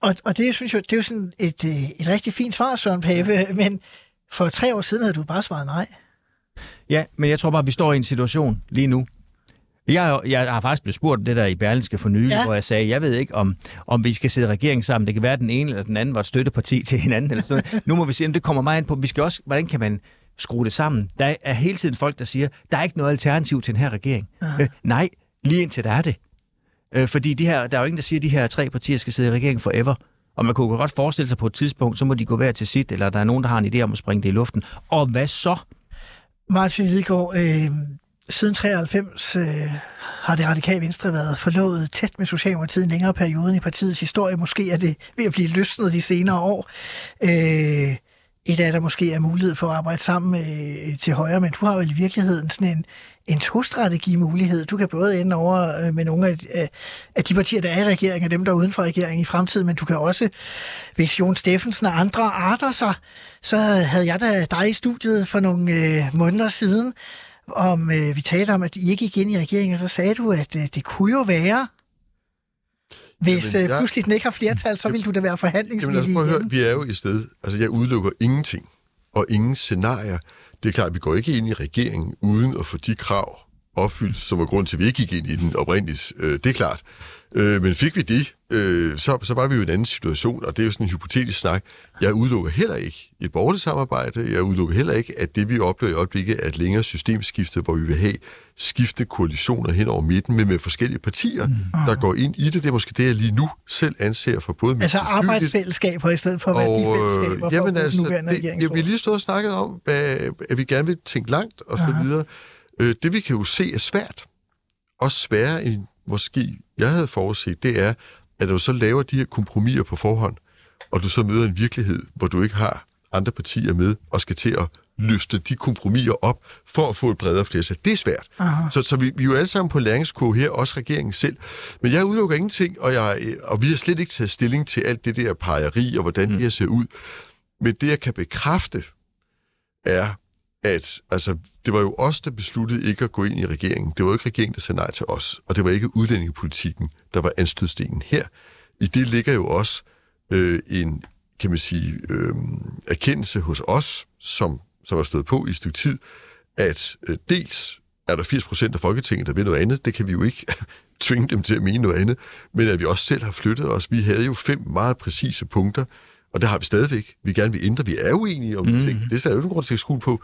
og, og det synes jeg, det er jo sådan et, øh, et rigtig fint svar, Søren Pape, men for tre år siden havde du bare svaret nej.
Ja, men jeg tror bare, at vi står i en situation lige nu. Jeg, jeg har faktisk blevet spurgt det der i Berlinske for nylig, ja. hvor jeg sagde, jeg ved ikke, om, om vi skal sidde regering sammen. Det kan være, at den ene eller den anden var et støtteparti til hinanden. Eller sådan nu må vi se, om det kommer meget ind på. Vi skal også, hvordan kan man skrue det sammen? Der er hele tiden folk, der siger, der er ikke noget alternativ til den her regering. Øh, nej, lige indtil der er det. Øh, fordi de her, der er jo ingen, der siger, at de her tre partier skal sidde i regeringen forever. Og man kunne godt forestille sig på et tidspunkt, så må de gå hver til sit, eller der er nogen, der har en idé om at springe det i luften. Og hvad så?
Martin Lidegaard, øh, siden 93 øh, har det radikale venstre været forlovet tæt med Socialdemokratiet en længere periode i partiets historie. Måske er det ved at blive løsnet de senere år. Øh, et af der måske er mulighed for at arbejde sammen øh, til højre, men du har vel i virkeligheden sådan en, en to-strategi-mulighed. Du kan både ende over øh, med nogle af, øh, af de partier, der er i regeringen, og dem, der er uden for regeringen i fremtiden, men du kan også, hvis Jon Steffensen og andre arter sig, så havde jeg da dig i studiet for nogle øh, måneder siden, om øh, vi talte om, at I ikke gik ind i regeringen, og så sagde du, at øh, det kunne jo være, hvis
Jamen,
øh,
jeg-
pludselig den ikke har flertal, så vil du da være
Jamen,
forhandlingsvillig
høre,
igen.
vi er jo et sted, altså jeg udelukker ingenting, og ingen scenarier. Det er klart, at vi går ikke ind i regeringen uden at få de krav opfyldt, som var grund til, at vi ikke gik ind i den oprindeligt. Øh, det er klart. Øh, men fik vi det, øh, så, så var vi jo i en anden situation, og det er jo sådan en hypotetisk snak. Jeg udelukker heller ikke et borgerligt samarbejde. Jeg udelukker heller ikke, at det, vi oplever i øjeblikket, er et længere systemskifte, hvor vi vil have skifte koalitioner hen over midten, men med forskellige partier, mm. der går ind i det. Det er måske det, jeg lige nu selv anser for både
Altså arbejdsfællesskaber i stedet for værdifællesskaber for
jamen,
at
altså,
den nuværende
det, ja, vi har lige stået og snakket om, hvad, at vi gerne vil tænke langt og så videre. Øh, det vi kan jo se er svært, også sværere end måske jeg havde forudset, det er, at når du så laver de her kompromiser på forhånd, og du så møder en virkelighed, hvor du ikke har andre partier med, og skal til at løfte de kompromiser op for at få et bredere flertal. Det er svært.
Aha.
Så, så vi, vi er jo alle sammen på læringskurve her, også regeringen selv. Men jeg udelukker ingenting, og, jeg, og vi har slet ikke taget stilling til alt det der pejeri og hvordan mm. det her ser ud. Men det, jeg kan bekræfte, er, at altså, det var jo os, der besluttede ikke at gå ind i regeringen. Det var jo ikke regeringen, der sagde nej til os, og det var ikke udlændingepolitikken, der var anstødstenen her. I det ligger jo også øh, en, kan man sige, øh, erkendelse hos os, som, som har stået på i et stykke tid, at øh, dels er der 80 procent af Folketinget, der vil noget andet. Det kan vi jo ikke tvinge dem til at mene noget andet. Men at vi også selv har flyttet os. Vi havde jo fem meget præcise punkter, og det har vi stadigvæk. Vi gerne vil ændre. Vi er uenige om mm. ting. Det er der jo ikke nogen grund til at skue på.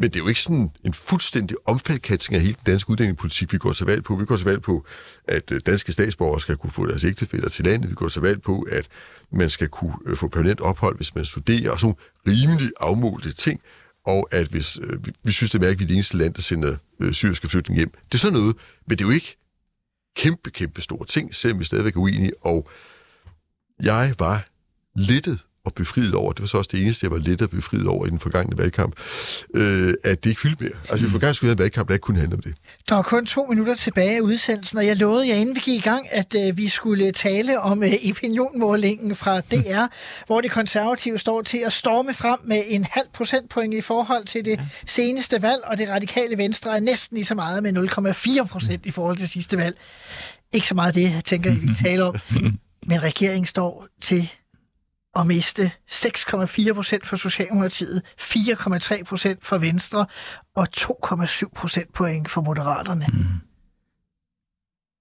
Men det er jo ikke sådan en fuldstændig omfaldkatsning af hele den danske uddannelsespolitik, vi går til valg på. Vi går til valg på, at øh, danske statsborgere skal kunne få deres ægtefæller til landet. Vi går til valg på, at man skal kunne øh, få permanent ophold, hvis man studerer, og sådan nogle rimelig afmålte ting og at hvis, øh, vi- vi synes, det er mærkeligt, at vi er det eneste land, der sender øh, syriske flygtninge hjem. Det er sådan noget, men det er jo ikke kæmpe, kæmpe store ting, selvom vi stadigvæk er uenige, og jeg var lettet og befriet over, det var så også det eneste, jeg var lettet og befriet over i den forgangne valgkamp, øh, at det ikke fyldte mere. Altså, vi for gang skulle have valgkamp, der ikke kun handle om det.
Der er kun to minutter tilbage af udsendelsen, og jeg lovede jer, inden vi gik i gang, at øh, vi skulle tale om øh, opinionmålingen fra DR, hvor det konservative står til at storme frem med en halv procentpoint i forhold til det seneste valg, og det radikale venstre er næsten lige så meget med 0,4 procent i forhold til sidste valg. Ikke så meget det, jeg tænker, vi taler om. Men regeringen står til at miste 6,4 procent for Socialdemokratiet, 4,3 procent for Venstre og 2,7 procentpoint for Moderaterne. Mm.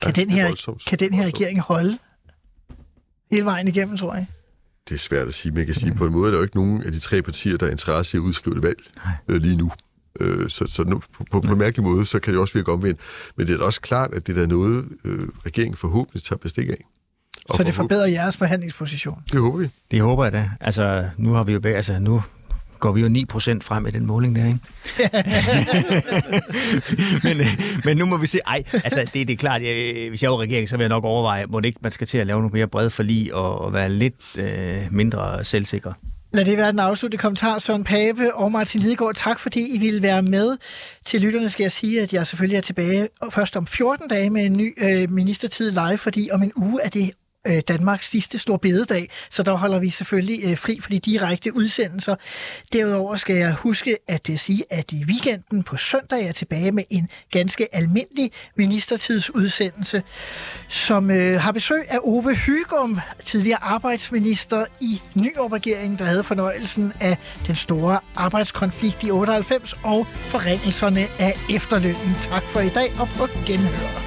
Kan,
Ja,
den
er
her,
voldsomt.
kan den her
Voldsomt.
regering holde hele vejen igennem, tror jeg?
Det er svært at sige, men jeg kan sige, på en måde er der jo ikke nogen af de tre partier, der er interesse i at udskrive et valg øh, lige nu. Øh, så så nu, på, på, på en mærkelig måde, så kan det også virke omvendt. Men det er da også klart, at det er noget, øh, regeringen forhåbentlig tager bestik af. Og
Så det forbedrer jeres forhandlingsposition.
Det håber vi.
Det håber jeg da. Altså, nu har vi jo altså nu går vi jo 9% frem i den måling der, ikke? men, øh, men nu må vi se. Ej, altså det, det er klart, jeg, hvis jeg var regering, så vil jeg nok overveje, må det ikke man skal til at lave nogle mere brede forlig og, og være lidt øh, mindre selvsikker.
Lad det være den afsluttende kommentar, Søren Pape og Martin Lidegaard. Tak fordi I ville være med. Til lytterne skal jeg sige, at jeg selvfølgelig er tilbage først om 14 dage med en ny øh, ministertid live, fordi om en uge er det øh, Danmarks sidste store bededag, så der holder vi selvfølgelig øh, fri for de direkte udsendelser. Derudover skal jeg huske at det sige, at i weekenden på søndag er jeg tilbage med en ganske almindelig ministertidsudsendelse, som øh, har besøg af Ove Hygum, tidligere arbejdsminister i Nyrup-regeringen, der havde fornøjelsen af den store arbejdskonflikt i 98 og forringelserne af efterlønnen. Tak for i dag og på genhør.